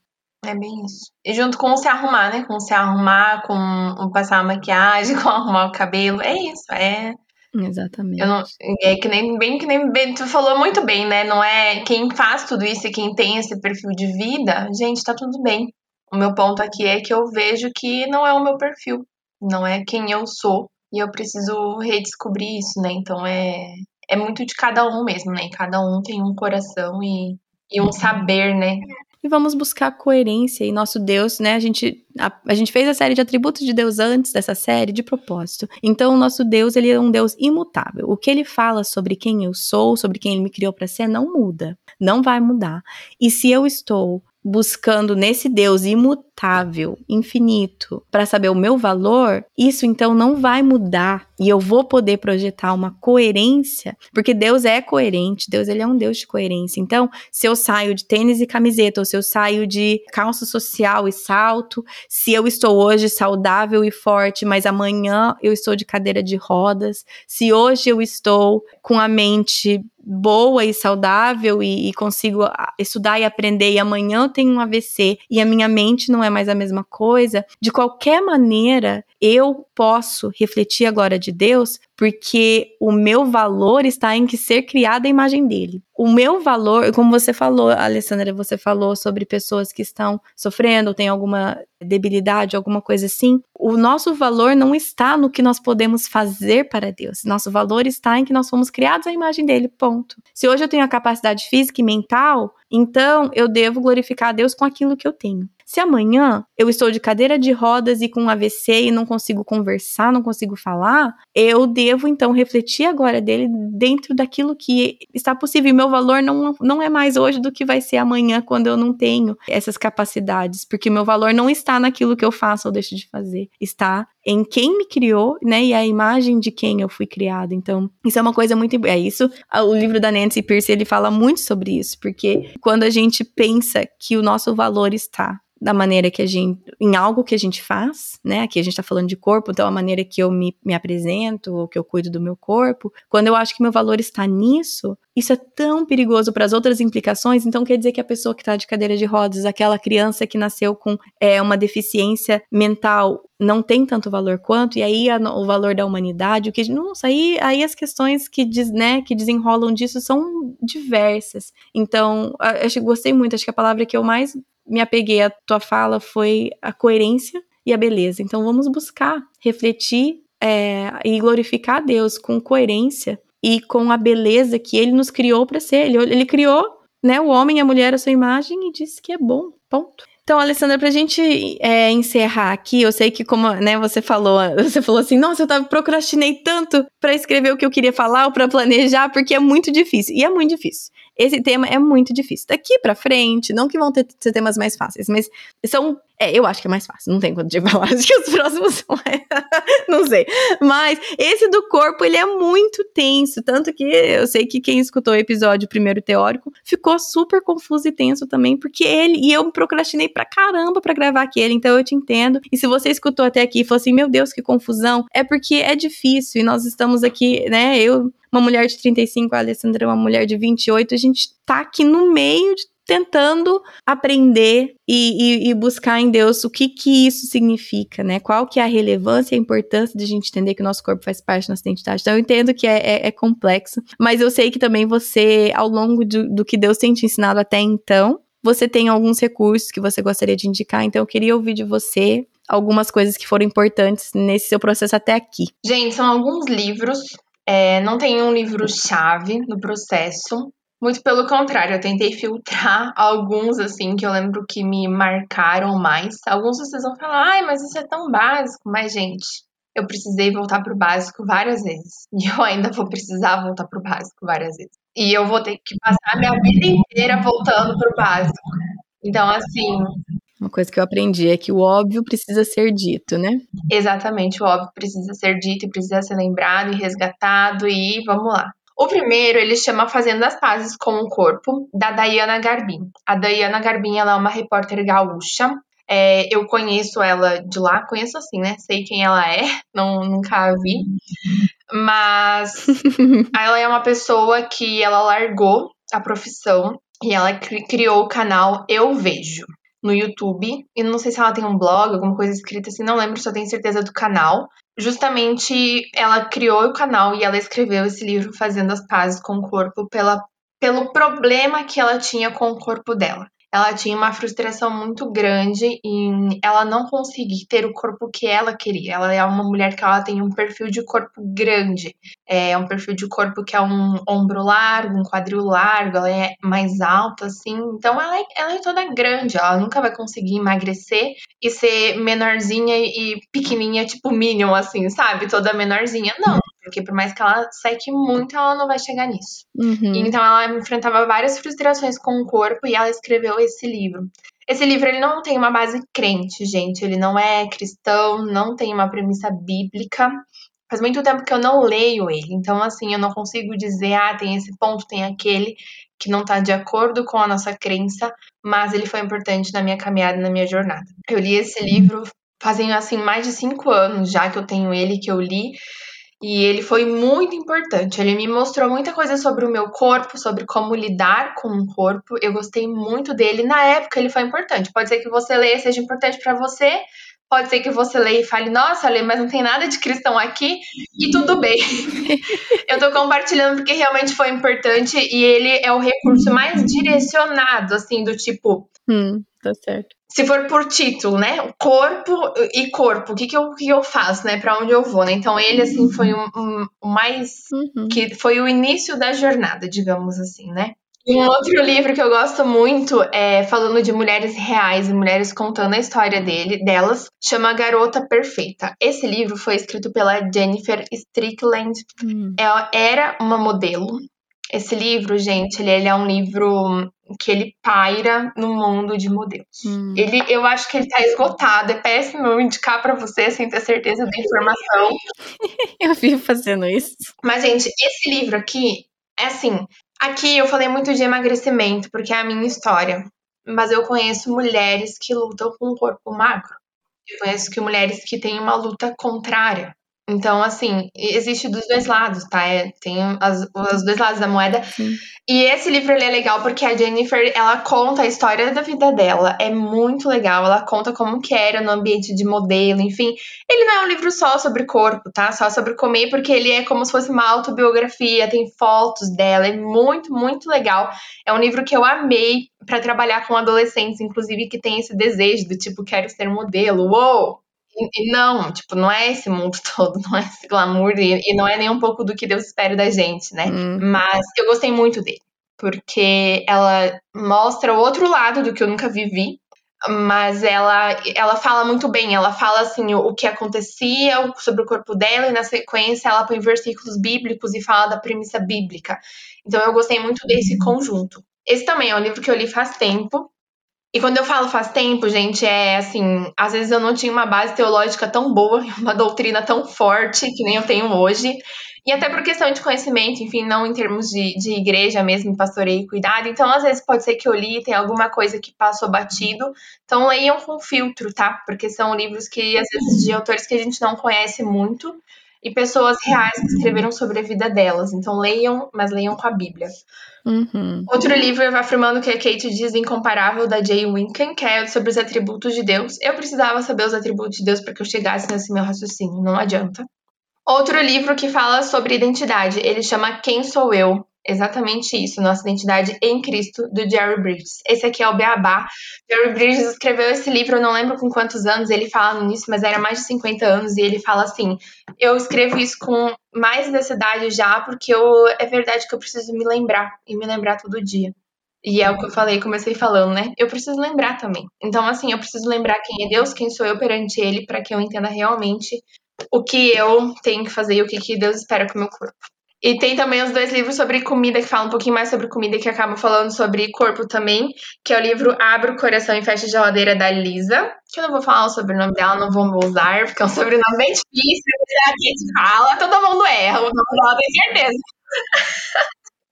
É bem isso. E junto com se arrumar, né? Com se arrumar, com passar a maquiagem, com arrumar o cabelo. É isso, é. Exatamente. Não, é que nem bem que nem tu falou muito bem, né? Não é quem faz tudo isso e quem tem esse perfil de vida, gente, tá tudo bem. O meu ponto aqui é que eu vejo que não é o meu perfil, não é quem eu sou e eu preciso redescobrir isso, né? Então é é muito de cada um mesmo, né? Cada um tem um coração e, e um saber, né? e vamos buscar coerência e nosso Deus, né? A gente, a, a, gente fez a série de atributos de Deus antes dessa série de propósito. Então, o nosso Deus, ele é um Deus imutável. O que ele fala sobre quem eu sou, sobre quem ele me criou para ser, não muda. Não vai mudar. E se eu estou buscando nesse Deus imutável, infinito, para saber o meu valor, isso então não vai mudar e eu vou poder projetar uma coerência, porque Deus é coerente, Deus ele é um Deus de coerência. Então, se eu saio de tênis e camiseta, ou se eu saio de calça social e salto, se eu estou hoje saudável e forte, mas amanhã eu estou de cadeira de rodas, se hoje eu estou com a mente boa e saudável e, e, consigo ah, estudar e aprender e amanhã eu tenho um AVC e a minha mente não é mais a mesma coisa, de qualquer maneira eu posso refletir agora de Deus porque o meu valor está em que ser criada a imagem dele. O meu valor, como você falou, Alessandra, você falou sobre pessoas que estão sofrendo, tem alguma debilidade, alguma coisa assim. O nosso valor não está no que nós podemos fazer para Deus. Nosso valor está em que nós fomos criados à imagem dele, ponto. Se hoje eu tenho a capacidade física e mental, então eu devo glorificar a Deus com aquilo que eu tenho. Se amanhã eu estou de cadeira de rodas e com AVC e não consigo conversar, não consigo falar, eu devo então refletir agora dele dentro daquilo que está possível. E meu valor não, não é mais hoje do que vai ser amanhã quando eu não tenho essas capacidades, porque meu valor não está naquilo que eu faço ou deixo de fazer, está em quem me criou, né, e a imagem de quem eu fui criada. Então, isso é uma coisa muito é isso. O livro da Nancy Pierce ele fala muito sobre isso, porque quando a gente pensa que o nosso valor está da maneira que a gente, em algo que a gente faz, né? Aqui a gente tá falando de corpo, então a maneira que eu me, me apresento, ou que eu cuido do meu corpo, quando eu acho que meu valor está nisso, isso é tão perigoso para as outras implicações, então quer dizer que a pessoa que está de cadeira de rodas, aquela criança que nasceu com é, uma deficiência mental, não tem tanto valor quanto, e aí a, o valor da humanidade, o que. Nossa, aí, aí as questões que, diz, né, que desenrolam disso são diversas. Então, acho que gostei muito, acho que a palavra que eu mais me apeguei à tua fala foi a coerência e a beleza. Então vamos buscar refletir é, e glorificar Deus com coerência e com a beleza que Ele nos criou para ser. Ele, ele criou né, o homem e a mulher à sua imagem e disse que é bom. Ponto. Então, Alessandra, pra gente é, encerrar aqui, eu sei que como né, você falou, você falou assim, nossa, eu tava, procrastinei tanto para escrever o que eu queria falar ou para planejar, porque é muito difícil. E é muito difícil. Esse tema é muito difícil. Daqui para frente, não que vão ter, ter temas mais fáceis, mas são é, eu acho que é mais fácil. Não tem quanto de falar. Acho que os próximos são. não sei. Mas esse do corpo, ele é muito tenso. Tanto que eu sei que quem escutou o episódio primeiro teórico ficou super confuso e tenso também, porque ele. E eu procrastinei pra caramba pra gravar aquele, então eu te entendo. E se você escutou até aqui e falou assim: meu Deus, que confusão, é porque é difícil. E nós estamos aqui, né? Eu, uma mulher de 35, a Alessandra, uma mulher de 28, a gente tá aqui no meio de tentando aprender e, e, e, buscar em Deus o que que isso significa, né? Qual que é a relevância e a importância de a gente entender que o nosso corpo faz parte da nossa identidade. Então eu entendo que é, é, é complexo, mas eu sei que também você, ao longo do, do que Deus tem te ensinado até então, você tem alguns recursos que você gostaria de indicar, então eu queria ouvir de você algumas coisas que foram importantes nesse seu processo até aqui. Gente, são alguns livros. É, não tem um livro-chave no processo, muito pelo contrário, eu tentei filtrar alguns, assim, que eu lembro que me marcaram mais. Alguns vocês vão falar, ai, mas isso é tão básico. Mas, gente, eu precisei voltar pro básico várias vezes. E eu ainda vou precisar voltar pro básico várias vezes. E eu vou ter que passar minha vida inteira voltando pro básico. Então, assim. Uma coisa que eu aprendi é que o óbvio precisa ser dito, né? Exatamente, o óbvio precisa ser dito e precisa ser lembrado e resgatado e vamos lá. O primeiro, ele chama Fazendo as Pazes com o Corpo, da Diana Garbin. A Diana Garbin, ela é uma repórter gaúcha. É, eu conheço ela de lá, conheço assim, né? Sei quem ela é, não, nunca a vi. Mas ela é uma pessoa que ela largou a profissão e ela criou o canal Eu Vejo no YouTube. E não sei se ela tem um blog, alguma coisa escrita assim, não lembro, só tenho certeza do canal. Justamente ela criou o canal e ela escreveu esse livro Fazendo as Pazes com o Corpo pela, pelo problema que ela tinha com o corpo dela ela tinha uma frustração muito grande em ela não conseguir ter o corpo que ela queria. Ela é uma mulher que ela tem um perfil de corpo grande, é um perfil de corpo que é um ombro largo, um quadril largo, ela é mais alta assim. Então ela é, ela é toda grande, ela nunca vai conseguir emagrecer e ser menorzinha e pequenininha, tipo Minion assim, sabe? Toda menorzinha. Não, porque por mais que ela seque muito, ela não vai chegar nisso. Uhum. Então ela enfrentava várias frustrações com o corpo e ela escreveu esse livro. Esse livro ele não tem uma base crente, gente. Ele não é cristão, não tem uma premissa bíblica. Faz muito tempo que eu não leio ele. Então, assim, eu não consigo dizer, ah, tem esse ponto, tem aquele, que não está de acordo com a nossa crença, mas ele foi importante na minha caminhada, na minha jornada. Eu li esse livro fazem, assim, mais de cinco anos já que eu tenho ele, que eu li. E ele foi muito importante. Ele me mostrou muita coisa sobre o meu corpo, sobre como lidar com o corpo. Eu gostei muito dele. Na época, ele foi importante. Pode ser que você leia seja importante para você. Pode ser que você leia e fale, nossa, Lê, mas não tem nada de cristão aqui. E tudo bem. eu tô compartilhando porque realmente foi importante. E ele é o recurso mais direcionado, assim, do tipo. Hum, tá certo se for por título, né? Corpo e corpo, o que, que, eu, que eu faço, né? Para onde eu vou, né? Então, ele, assim, foi o um, um, mais. Uhum. que foi o início da jornada, digamos assim, né? Um outro livro que eu gosto muito é falando de mulheres reais e mulheres contando a história dele, delas, chama Garota Perfeita. Esse livro foi escrito pela Jennifer Strickland. Hum. Ela era uma modelo. Esse livro, gente, ele, ele é um livro que ele paira no mundo de modelos. Hum. Ele, eu acho que ele tá esgotado. É péssimo eu indicar para você sem ter certeza da informação. eu vivo fazendo isso. Mas, gente, esse livro aqui, é assim. Aqui eu falei muito de emagrecimento, porque é a minha história. Mas eu conheço mulheres que lutam com um corpo magro. Eu conheço que mulheres que têm uma luta contrária. Então, assim, existe dos dois lados, tá? É, tem as, os dois lados da moeda. Sim. E esse livro é legal porque a Jennifer, ela conta a história da vida dela. É muito legal. Ela conta como que era no ambiente de modelo, enfim. Ele não é um livro só sobre corpo, tá? Só sobre comer, porque ele é como se fosse uma autobiografia, tem fotos dela. É muito, muito legal. É um livro que eu amei para trabalhar com adolescentes, inclusive, que tem esse desejo do tipo, quero ser modelo. Uou! E, não, tipo, não é esse mundo todo, não é esse glamour e, e não é nem um pouco do que Deus espera da gente, né? Hum. Mas eu gostei muito dele, porque ela mostra o outro lado do que eu nunca vivi, mas ela, ela fala muito bem, ela fala assim o, o que acontecia sobre o corpo dela e na sequência ela põe versículos bíblicos e fala da premissa bíblica. Então eu gostei muito desse uhum. conjunto. Esse também é um livro que eu li faz tempo, e quando eu falo faz tempo, gente, é assim, às vezes eu não tinha uma base teológica tão boa, uma doutrina tão forte que nem eu tenho hoje. E até por questão de conhecimento, enfim, não em termos de, de igreja mesmo, pastoreio e cuidado. Então, às vezes pode ser que eu li, tem alguma coisa que passou batido. Então, leiam com filtro, tá? Porque são livros que, às vezes, de autores que a gente não conhece muito e pessoas reais que escreveram sobre a vida delas. Então, leiam, mas leiam com a Bíblia. Uhum. Outro livro afirmando que a Kate diz incomparável da Jay Winken, que é sobre os atributos de Deus. Eu precisava saber os atributos de Deus para que eu chegasse nesse meu raciocínio, não adianta. Outro livro que fala sobre identidade, ele chama Quem Sou Eu? Exatamente isso, nossa identidade em Cristo, do Jerry Bridges. Esse aqui é o Beabá. Jerry Bridges escreveu esse livro, eu não lembro com quantos anos ele fala nisso, mas era mais de 50 anos, e ele fala assim: Eu escrevo isso com mais necessidade já, porque eu, é verdade que eu preciso me lembrar, e me lembrar todo dia. E é o que eu falei, comecei falando, né? Eu preciso lembrar também. Então, assim, eu preciso lembrar quem é Deus, quem sou eu perante Ele, para que eu entenda realmente o que eu tenho que fazer e o que, que Deus espera com o meu corpo. E tem também os dois livros sobre comida, que falam um pouquinho mais sobre comida, que acabam falando sobre corpo também, que é o livro Abre o Coração e Fecha a Geladeira, da Lisa. Que eu não vou falar o sobrenome dela, não vou usar, porque é um sobrenome bem difícil, é a Kate fala, todo mundo erra, o nome dela tem certeza.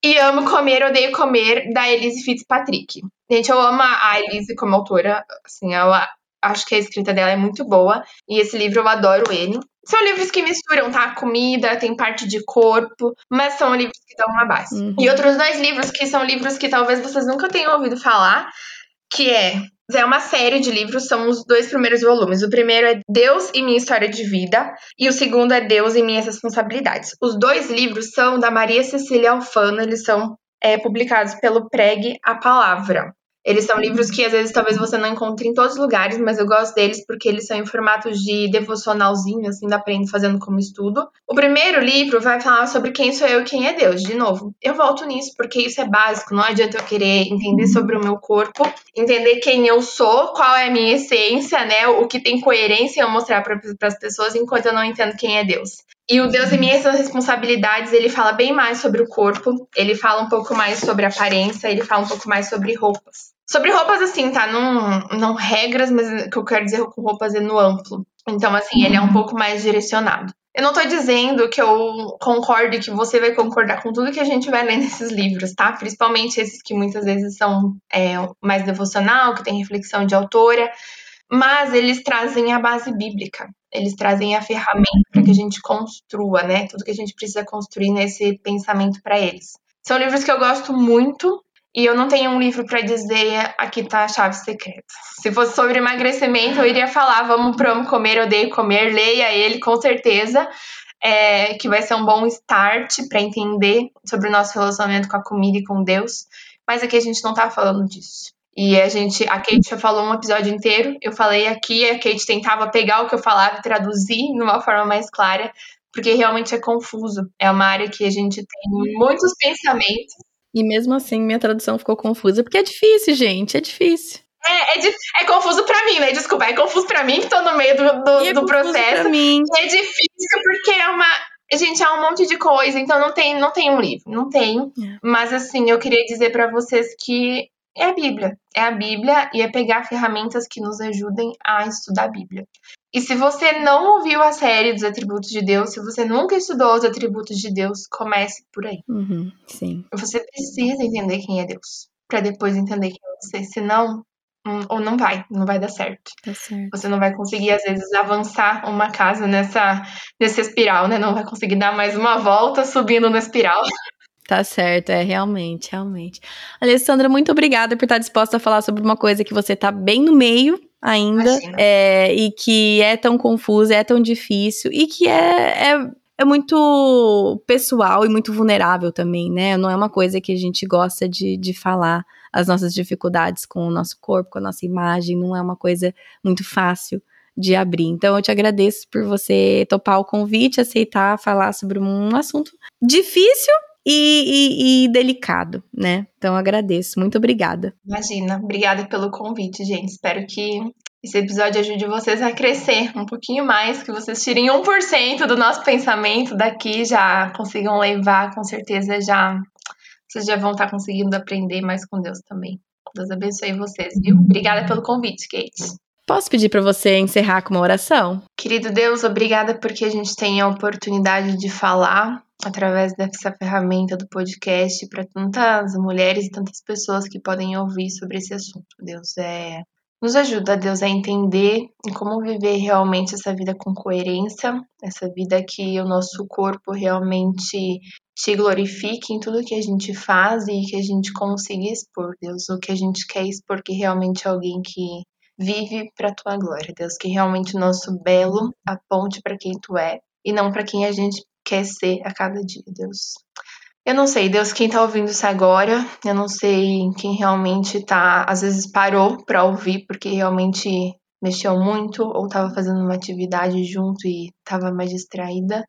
e Amo Comer, Odeio Comer, da Elise Fitzpatrick. Gente, eu amo a Elise como autora, assim, ela acho que a escrita dela é muito boa. E esse livro eu adoro ele. São livros que misturam, tá? Comida, tem parte de corpo, mas são livros que dão uma base. Uhum. E outros dois livros que são livros que talvez vocês nunca tenham ouvido falar, que é é uma série de livros, são os dois primeiros volumes. O primeiro é Deus e Minha História de Vida, e o segundo é Deus e Minhas Responsabilidades. Os dois livros são da Maria Cecília Alfano, eles são é, publicados pelo Pregue a Palavra. Eles são livros que às vezes talvez você não encontre em todos os lugares, mas eu gosto deles porque eles são em formatos de devocionalzinho, assim, pra ir fazendo como estudo. O primeiro livro vai falar sobre quem sou eu e quem é Deus. De novo, eu volto nisso porque isso é básico, não adianta eu querer entender sobre o meu corpo, entender quem eu sou, qual é a minha essência, né? O que tem coerência eu mostrar para as pessoas enquanto eu não entendo quem é Deus. E o Deus e Minhas Responsabilidades, ele fala bem mais sobre o corpo, ele fala um pouco mais sobre aparência, ele fala um pouco mais sobre roupas. Sobre roupas, assim, tá? Não, não regras, mas o que eu quero dizer com roupas é no amplo. Então, assim, ele é um uhum. pouco mais direcionado. Eu não tô dizendo que eu concordo e que você vai concordar com tudo que a gente vai ler nesses livros, tá? Principalmente esses que muitas vezes são é, mais devocional, que tem reflexão de autora, mas eles trazem a base bíblica, eles trazem a ferramenta para que a gente construa, né? Tudo que a gente precisa construir nesse pensamento para eles. São livros que eu gosto muito, e eu não tenho um livro para dizer aqui tá a chave secreta. Se fosse sobre emagrecimento, eu iria falar vamos pro Amo Comer, Odeio Comer, leia ele com certeza, é, que vai ser um bom start para entender sobre o nosso relacionamento com a comida e com Deus. Mas aqui a gente não tá falando disso. E a gente, a Kate já falou um episódio inteiro, eu falei aqui, a Kate tentava pegar o que eu falava e traduzir de uma forma mais clara, porque realmente é confuso. É uma área que a gente tem muitos pensamentos e mesmo assim, minha tradução ficou confusa, porque é difícil, gente, é difícil. É, é, é confuso para mim, né? Desculpa, é confuso para mim que tô no meio do, do, é do processo. Pra mim. E é difícil porque é uma. Gente, é um monte de coisa, então não tem, não tem um livro, não tem. É. Mas assim, eu queria dizer para vocês que é a Bíblia. É a Bíblia e é pegar ferramentas que nos ajudem a estudar a Bíblia. E se você não ouviu a série dos atributos de Deus, se você nunca estudou os atributos de Deus, comece por aí. Uhum, sim. Você precisa entender quem é Deus, para depois entender quem é você. Senão, hum, ou não vai, não vai dar certo. Tá certo. Você não vai conseguir, às vezes, avançar uma casa nessa, nessa espiral, né? Não vai conseguir dar mais uma volta subindo na espiral. Tá certo, é realmente, realmente. Alessandra, muito obrigada por estar disposta a falar sobre uma coisa que você tá bem no meio ainda é, e que é tão confusa, é tão difícil e que é, é, é, muito pessoal e muito vulnerável também, né? Não é uma coisa que a gente gosta de, de falar as nossas dificuldades com o nosso corpo, com a nossa imagem, não é uma coisa muito fácil de abrir. Então eu te agradeço por você topar o convite, aceitar falar sobre um assunto difícil, e, e, e, delicado, né? Então agradeço. Muito obrigada. Imagina, obrigada pelo convite, gente. Espero que esse episódio ajude vocês a crescer um pouquinho mais, que vocês tirem 1% do nosso pensamento daqui, já consigam levar, com certeza já vocês já vão estar conseguindo aprender mais com Deus também. Deus abençoe vocês, viu? Obrigada pelo convite, Kate. Posso pedir para você encerrar com uma oração? Querido Deus, obrigada porque a gente tem a oportunidade de falar através dessa ferramenta do podcast para tantas mulheres e tantas pessoas que podem ouvir sobre esse assunto. Deus é nos ajuda, Deus, a entender como viver realmente essa vida com coerência, essa vida que o nosso corpo realmente te glorifique em tudo que a gente faz e que a gente consiga expor, Deus, o que a gente quer expor que realmente é alguém que vive para tua glória, Deus, que realmente o nosso belo aponte para quem tu é e não para quem a gente quer ser a cada dia, Deus. Eu não sei, Deus, quem tá ouvindo isso agora, eu não sei quem realmente tá, às vezes parou para ouvir porque realmente mexeu muito ou tava fazendo uma atividade junto e tava mais distraída.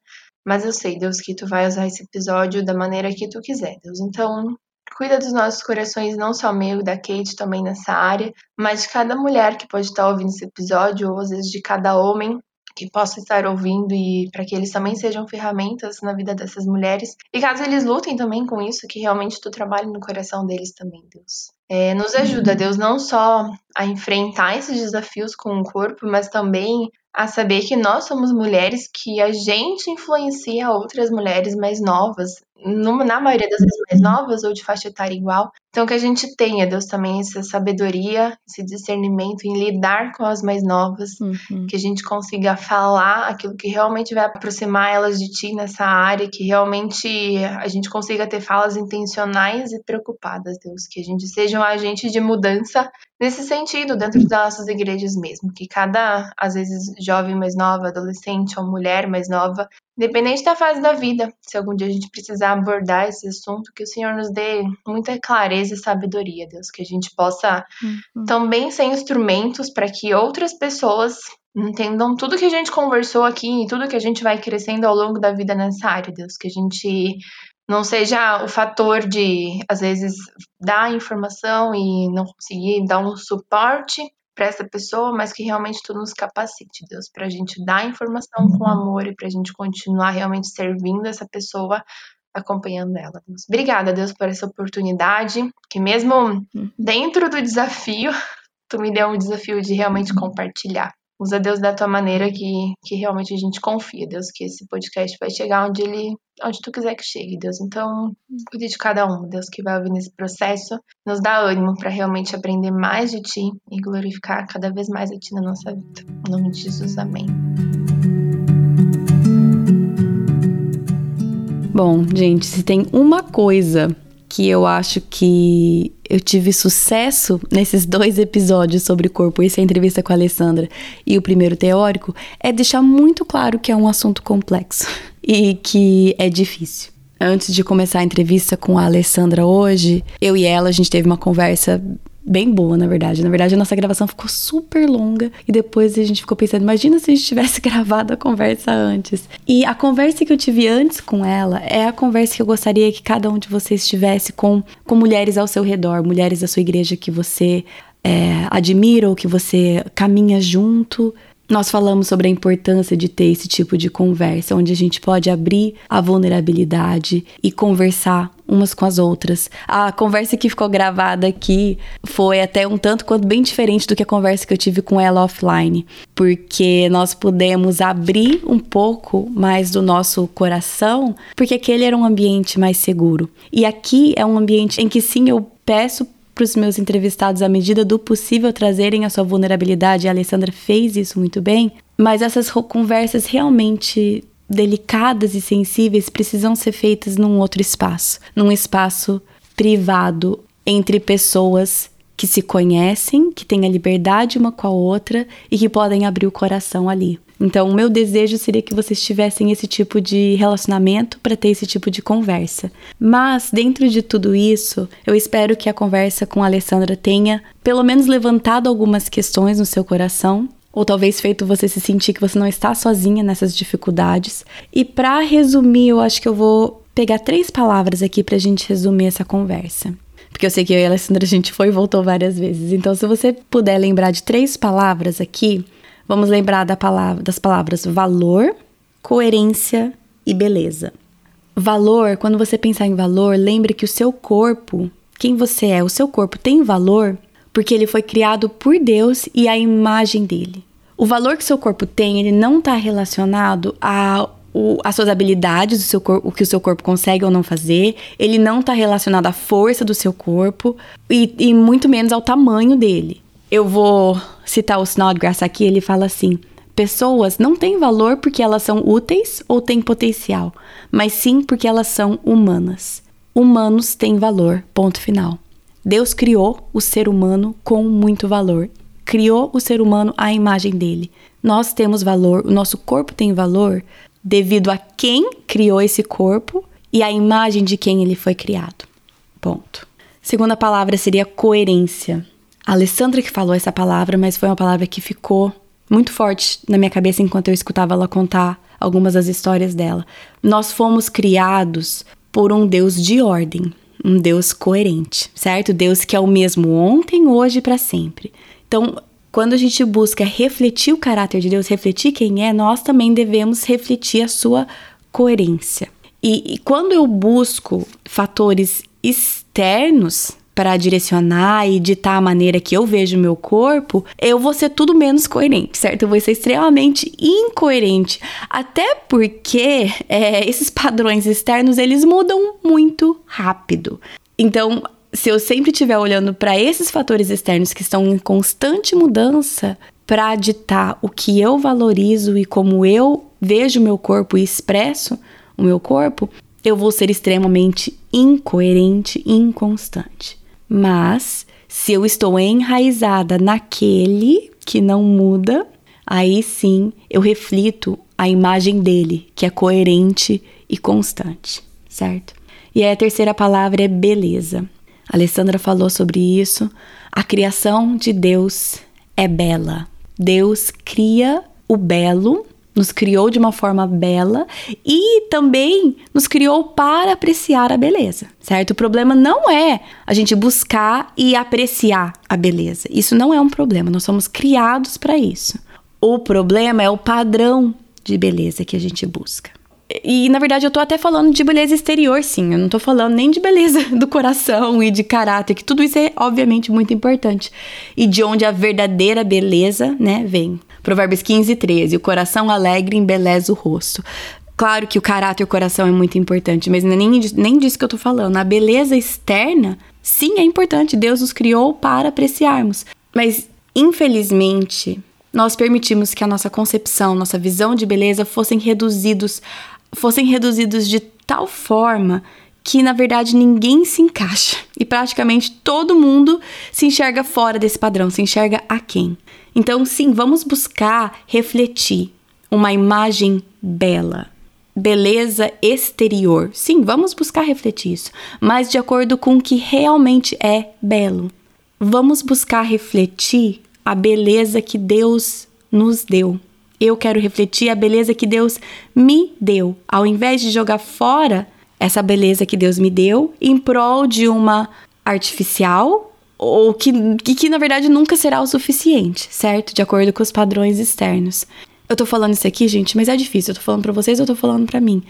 Mas eu sei, Deus, que tu vai usar esse episódio da maneira que tu quiser, Deus. Então, Cuida dos nossos corações, não só meu e da Kate também nessa área, mas de cada mulher que pode estar ouvindo esse episódio, ou às vezes de cada homem que possam estar ouvindo e para que eles também sejam ferramentas na vida dessas mulheres. E caso eles lutem também com isso, que realmente tu trabalhe no coração deles também, Deus. É, nos ajuda, uhum. Deus, não só a enfrentar esses desafios com o corpo, mas também a saber que nós somos mulheres que a gente influencia outras mulheres mais novas, na maioria das vezes mais novas ou de faixa etária igual. Então, que a gente tenha, Deus, também essa sabedoria, esse discernimento em lidar com as mais novas, uhum. que a gente consiga falar aquilo que realmente vai aproximar elas de ti nessa área, que realmente a gente consiga ter falas intencionais e preocupadas, Deus, que a gente seja um agente de mudança nesse sentido, dentro das nossas igrejas mesmo, que cada, às vezes, jovem mais nova, adolescente ou mulher mais nova, independente da fase da vida, se algum dia a gente precisar abordar esse assunto, que o Senhor nos dê muita clareza e sabedoria, Deus, que a gente possa uhum. também ser instrumentos para que outras pessoas entendam tudo que a gente conversou aqui e tudo que a gente vai crescendo ao longo da vida nessa área, Deus, que a gente não seja o fator de, às vezes, dar informação e não conseguir dar um suporte para essa pessoa, mas que realmente tu nos capacite, Deus, para a gente dar informação com amor e para a gente continuar realmente servindo essa pessoa, acompanhando ela. Deus. Obrigada, Deus, por essa oportunidade, que mesmo uhum. dentro do desafio, tu me deu um desafio de realmente compartilhar. Usa Deus da tua maneira que, que realmente a gente confia, Deus, que esse podcast vai chegar onde ele, onde tu quiser que chegue, Deus. Então, cuide de cada um, Deus, que vai ouvir nesse processo. Nos dá ânimo para realmente aprender mais de ti e glorificar cada vez mais a ti na nossa vida. Em nome de Jesus, amém. Bom, gente, se tem uma coisa que eu acho que eu tive sucesso nesses dois episódios sobre corpo, essa é entrevista com a Alessandra e o primeiro teórico, é deixar muito claro que é um assunto complexo e que é difícil. Antes de começar a entrevista com a Alessandra hoje, eu e ela, a gente teve uma conversa bem boa, na verdade. Na verdade, a nossa gravação ficou super longa e depois a gente ficou pensando, imagina se a gente tivesse gravado a conversa antes. E a conversa que eu tive antes com ela é a conversa que eu gostaria que cada um de vocês tivesse com, com mulheres ao seu redor, mulheres da sua igreja que você é, admira ou que você caminha junto, nós falamos sobre a importância de ter esse tipo de conversa, onde a gente pode abrir a vulnerabilidade e conversar umas com as outras. A conversa que ficou gravada aqui foi até um tanto quanto bem diferente do que a conversa que eu tive com ela offline, porque nós pudemos abrir um pouco mais do nosso coração, porque aquele era um ambiente mais seguro. E aqui é um ambiente em que sim eu peço para os meus entrevistados, à medida do possível, trazerem a sua vulnerabilidade. A Alessandra fez isso muito bem, mas essas conversas realmente delicadas e sensíveis precisam ser feitas num outro espaço, num espaço privado entre pessoas que se conhecem, que têm a liberdade uma com a outra e que podem abrir o coração ali. Então, o meu desejo seria que vocês tivessem esse tipo de relacionamento para ter esse tipo de conversa. Mas, dentro de tudo isso, eu espero que a conversa com a Alessandra tenha pelo menos levantado algumas questões no seu coração. Ou talvez feito você se sentir que você não está sozinha nessas dificuldades. E para resumir, eu acho que eu vou pegar três palavras aqui para a gente resumir essa conversa. Porque eu sei que eu e a Alessandra a gente foi e voltou várias vezes. Então, se você puder lembrar de três palavras aqui, Vamos lembrar da palavra, das palavras valor, coerência e beleza. Valor, quando você pensar em valor, lembre que o seu corpo, quem você é, o seu corpo tem valor porque ele foi criado por Deus e a imagem dele. O valor que seu corpo tem, ele não está relacionado a as suas habilidades, o, seu o que o seu corpo consegue ou não fazer, ele não está relacionado à força do seu corpo e, e muito menos ao tamanho dele. Eu vou citar o Snodgrass aqui, ele fala assim: Pessoas não têm valor porque elas são úteis ou têm potencial, mas sim porque elas são humanas. Humanos têm valor, ponto final. Deus criou o ser humano com muito valor. Criou o ser humano à imagem dele. Nós temos valor, o nosso corpo tem valor devido a quem criou esse corpo e a imagem de quem ele foi criado. Ponto. Segunda palavra seria coerência. A Alessandra que falou essa palavra, mas foi uma palavra que ficou muito forte na minha cabeça enquanto eu escutava ela contar algumas das histórias dela. Nós fomos criados por um Deus de ordem, um Deus coerente, certo? Deus que é o mesmo ontem, hoje e para sempre. Então, quando a gente busca refletir o caráter de Deus, refletir quem é, nós também devemos refletir a sua coerência. E, e quando eu busco fatores externos para direcionar e ditar a maneira que eu vejo o meu corpo, eu vou ser tudo menos coerente, certo? Eu vou ser extremamente incoerente. Até porque é, esses padrões externos eles mudam muito rápido. Então, se eu sempre estiver olhando para esses fatores externos que estão em constante mudança para ditar o que eu valorizo e como eu vejo o meu corpo e expresso o meu corpo, eu vou ser extremamente incoerente e inconstante. Mas se eu estou enraizada naquele que não muda, aí sim eu reflito a imagem dele, que é coerente e constante, certo? E aí a terceira palavra é beleza. A Alessandra falou sobre isso. A criação de Deus é bela. Deus cria o belo nos criou de uma forma bela e também nos criou para apreciar a beleza, certo? O problema não é a gente buscar e apreciar a beleza. Isso não é um problema, nós somos criados para isso. O problema é o padrão de beleza que a gente busca. E na verdade eu tô até falando de beleza exterior, sim. Eu não tô falando nem de beleza do coração e de caráter, que tudo isso é obviamente muito importante. E de onde a verdadeira beleza, né, vem. Provérbios 15, 13. O coração alegre embeleza o rosto. Claro que o caráter e o coração é muito importante, mas nem, nem disso que eu tô falando. A beleza externa, sim, é importante. Deus nos criou para apreciarmos. Mas, infelizmente, nós permitimos que a nossa concepção, nossa visão de beleza fossem reduzidos, fossem reduzidos de tal forma que na verdade ninguém se encaixa e praticamente todo mundo se enxerga fora desse padrão, se enxerga a quem. Então, sim, vamos buscar refletir uma imagem bela, beleza exterior. Sim, vamos buscar refletir isso, mas de acordo com o que realmente é belo. Vamos buscar refletir a beleza que Deus nos deu. Eu quero refletir a beleza que Deus me deu, ao invés de jogar fora essa beleza que Deus me deu em prol de uma artificial ou que, que, na verdade nunca será o suficiente, certo? De acordo com os padrões externos. Eu tô falando isso aqui, gente, mas é difícil. Eu tô falando para vocês, eu tô falando para mim.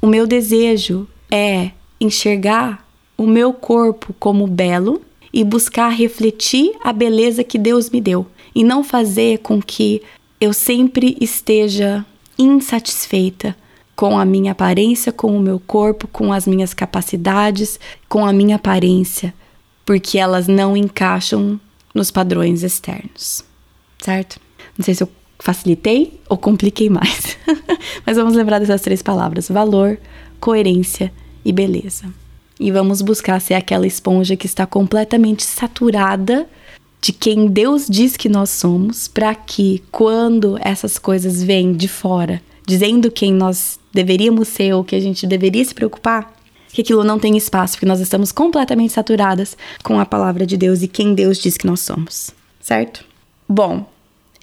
O meu desejo é enxergar o meu corpo como belo e buscar refletir a beleza que Deus me deu e não fazer com que eu sempre esteja insatisfeita com a minha aparência, com o meu corpo, com as minhas capacidades, com a minha aparência porque elas não encaixam nos padrões externos, certo? Não sei se eu facilitei ou compliquei mais, mas vamos lembrar dessas três palavras: valor, coerência e beleza. E vamos buscar ser aquela esponja que está completamente saturada de quem Deus diz que nós somos, para que quando essas coisas vêm de fora, dizendo quem nós deveríamos ser ou que a gente deveria se preocupar, que aquilo não tem espaço, porque nós estamos completamente saturadas com a palavra de Deus e quem Deus diz que nós somos, certo? Bom,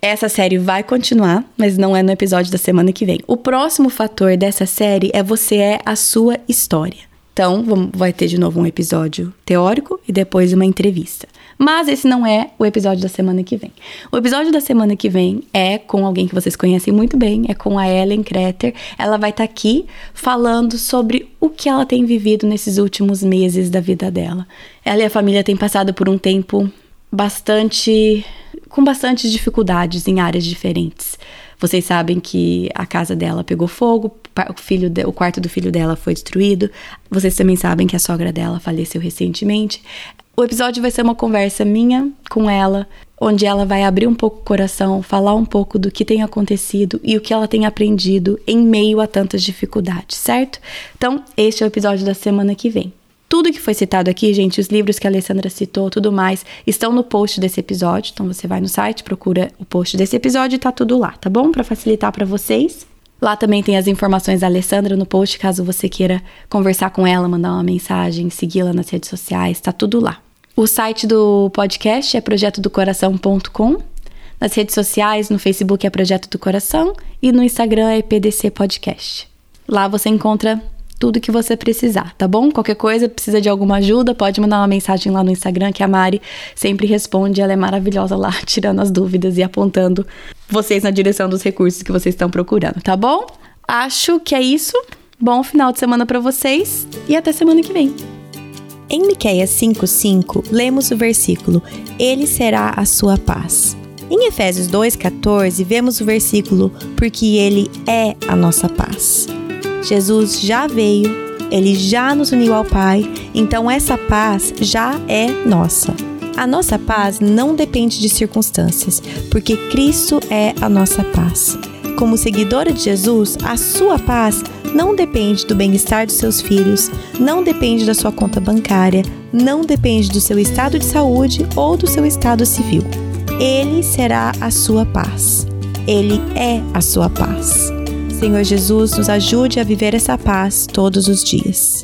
essa série vai continuar, mas não é no episódio da semana que vem. O próximo fator dessa série é Você é a Sua História. Então, vai ter de novo um episódio teórico e depois uma entrevista. Mas esse não é o episódio da semana que vem. O episódio da semana que vem é com alguém que vocês conhecem muito bem, é com a Ellen Kreter. Ela vai estar tá aqui falando sobre o que ela tem vivido nesses últimos meses da vida dela. Ela e a família têm passado por um tempo bastante com bastantes dificuldades em áreas diferentes. Vocês sabem que a casa dela pegou fogo, o, filho de, o quarto do filho dela foi destruído. Vocês também sabem que a sogra dela faleceu recentemente. O episódio vai ser uma conversa minha com ela, onde ela vai abrir um pouco o coração, falar um pouco do que tem acontecido e o que ela tem aprendido em meio a tantas dificuldades, certo? Então, este é o episódio da semana que vem. Tudo que foi citado aqui, gente, os livros que a Alessandra citou, tudo mais, estão no post desse episódio. Então você vai no site, procura o post desse episódio e tá tudo lá, tá bom? Para facilitar para vocês. Lá também tem as informações da Alessandra no post, caso você queira conversar com ela, mandar uma mensagem, segui-la nas redes sociais, tá tudo lá. O site do podcast é projetodocoração.com. Nas redes sociais, no Facebook é Projeto do Coração e no Instagram é PDC Podcast. Lá você encontra tudo que você precisar, tá bom? Qualquer coisa, precisa de alguma ajuda, pode mandar uma mensagem lá no Instagram que a Mari sempre responde, ela é maravilhosa lá, tirando as dúvidas e apontando vocês na direção dos recursos que vocês estão procurando, tá bom? Acho que é isso. Bom final de semana para vocês e até semana que vem. Em Miqueias 5:5, lemos o versículo: Ele será a sua paz. Em Efésios 2:14, vemos o versículo: Porque ele é a nossa paz. Jesus já veio, ele já nos uniu ao Pai, então essa paz já é nossa. A nossa paz não depende de circunstâncias, porque Cristo é a nossa paz. Como seguidora de Jesus, a sua paz não depende do bem-estar dos seus filhos, não depende da sua conta bancária, não depende do seu estado de saúde ou do seu estado civil. Ele será a sua paz. Ele é a sua paz. Senhor Jesus, nos ajude a viver essa paz todos os dias.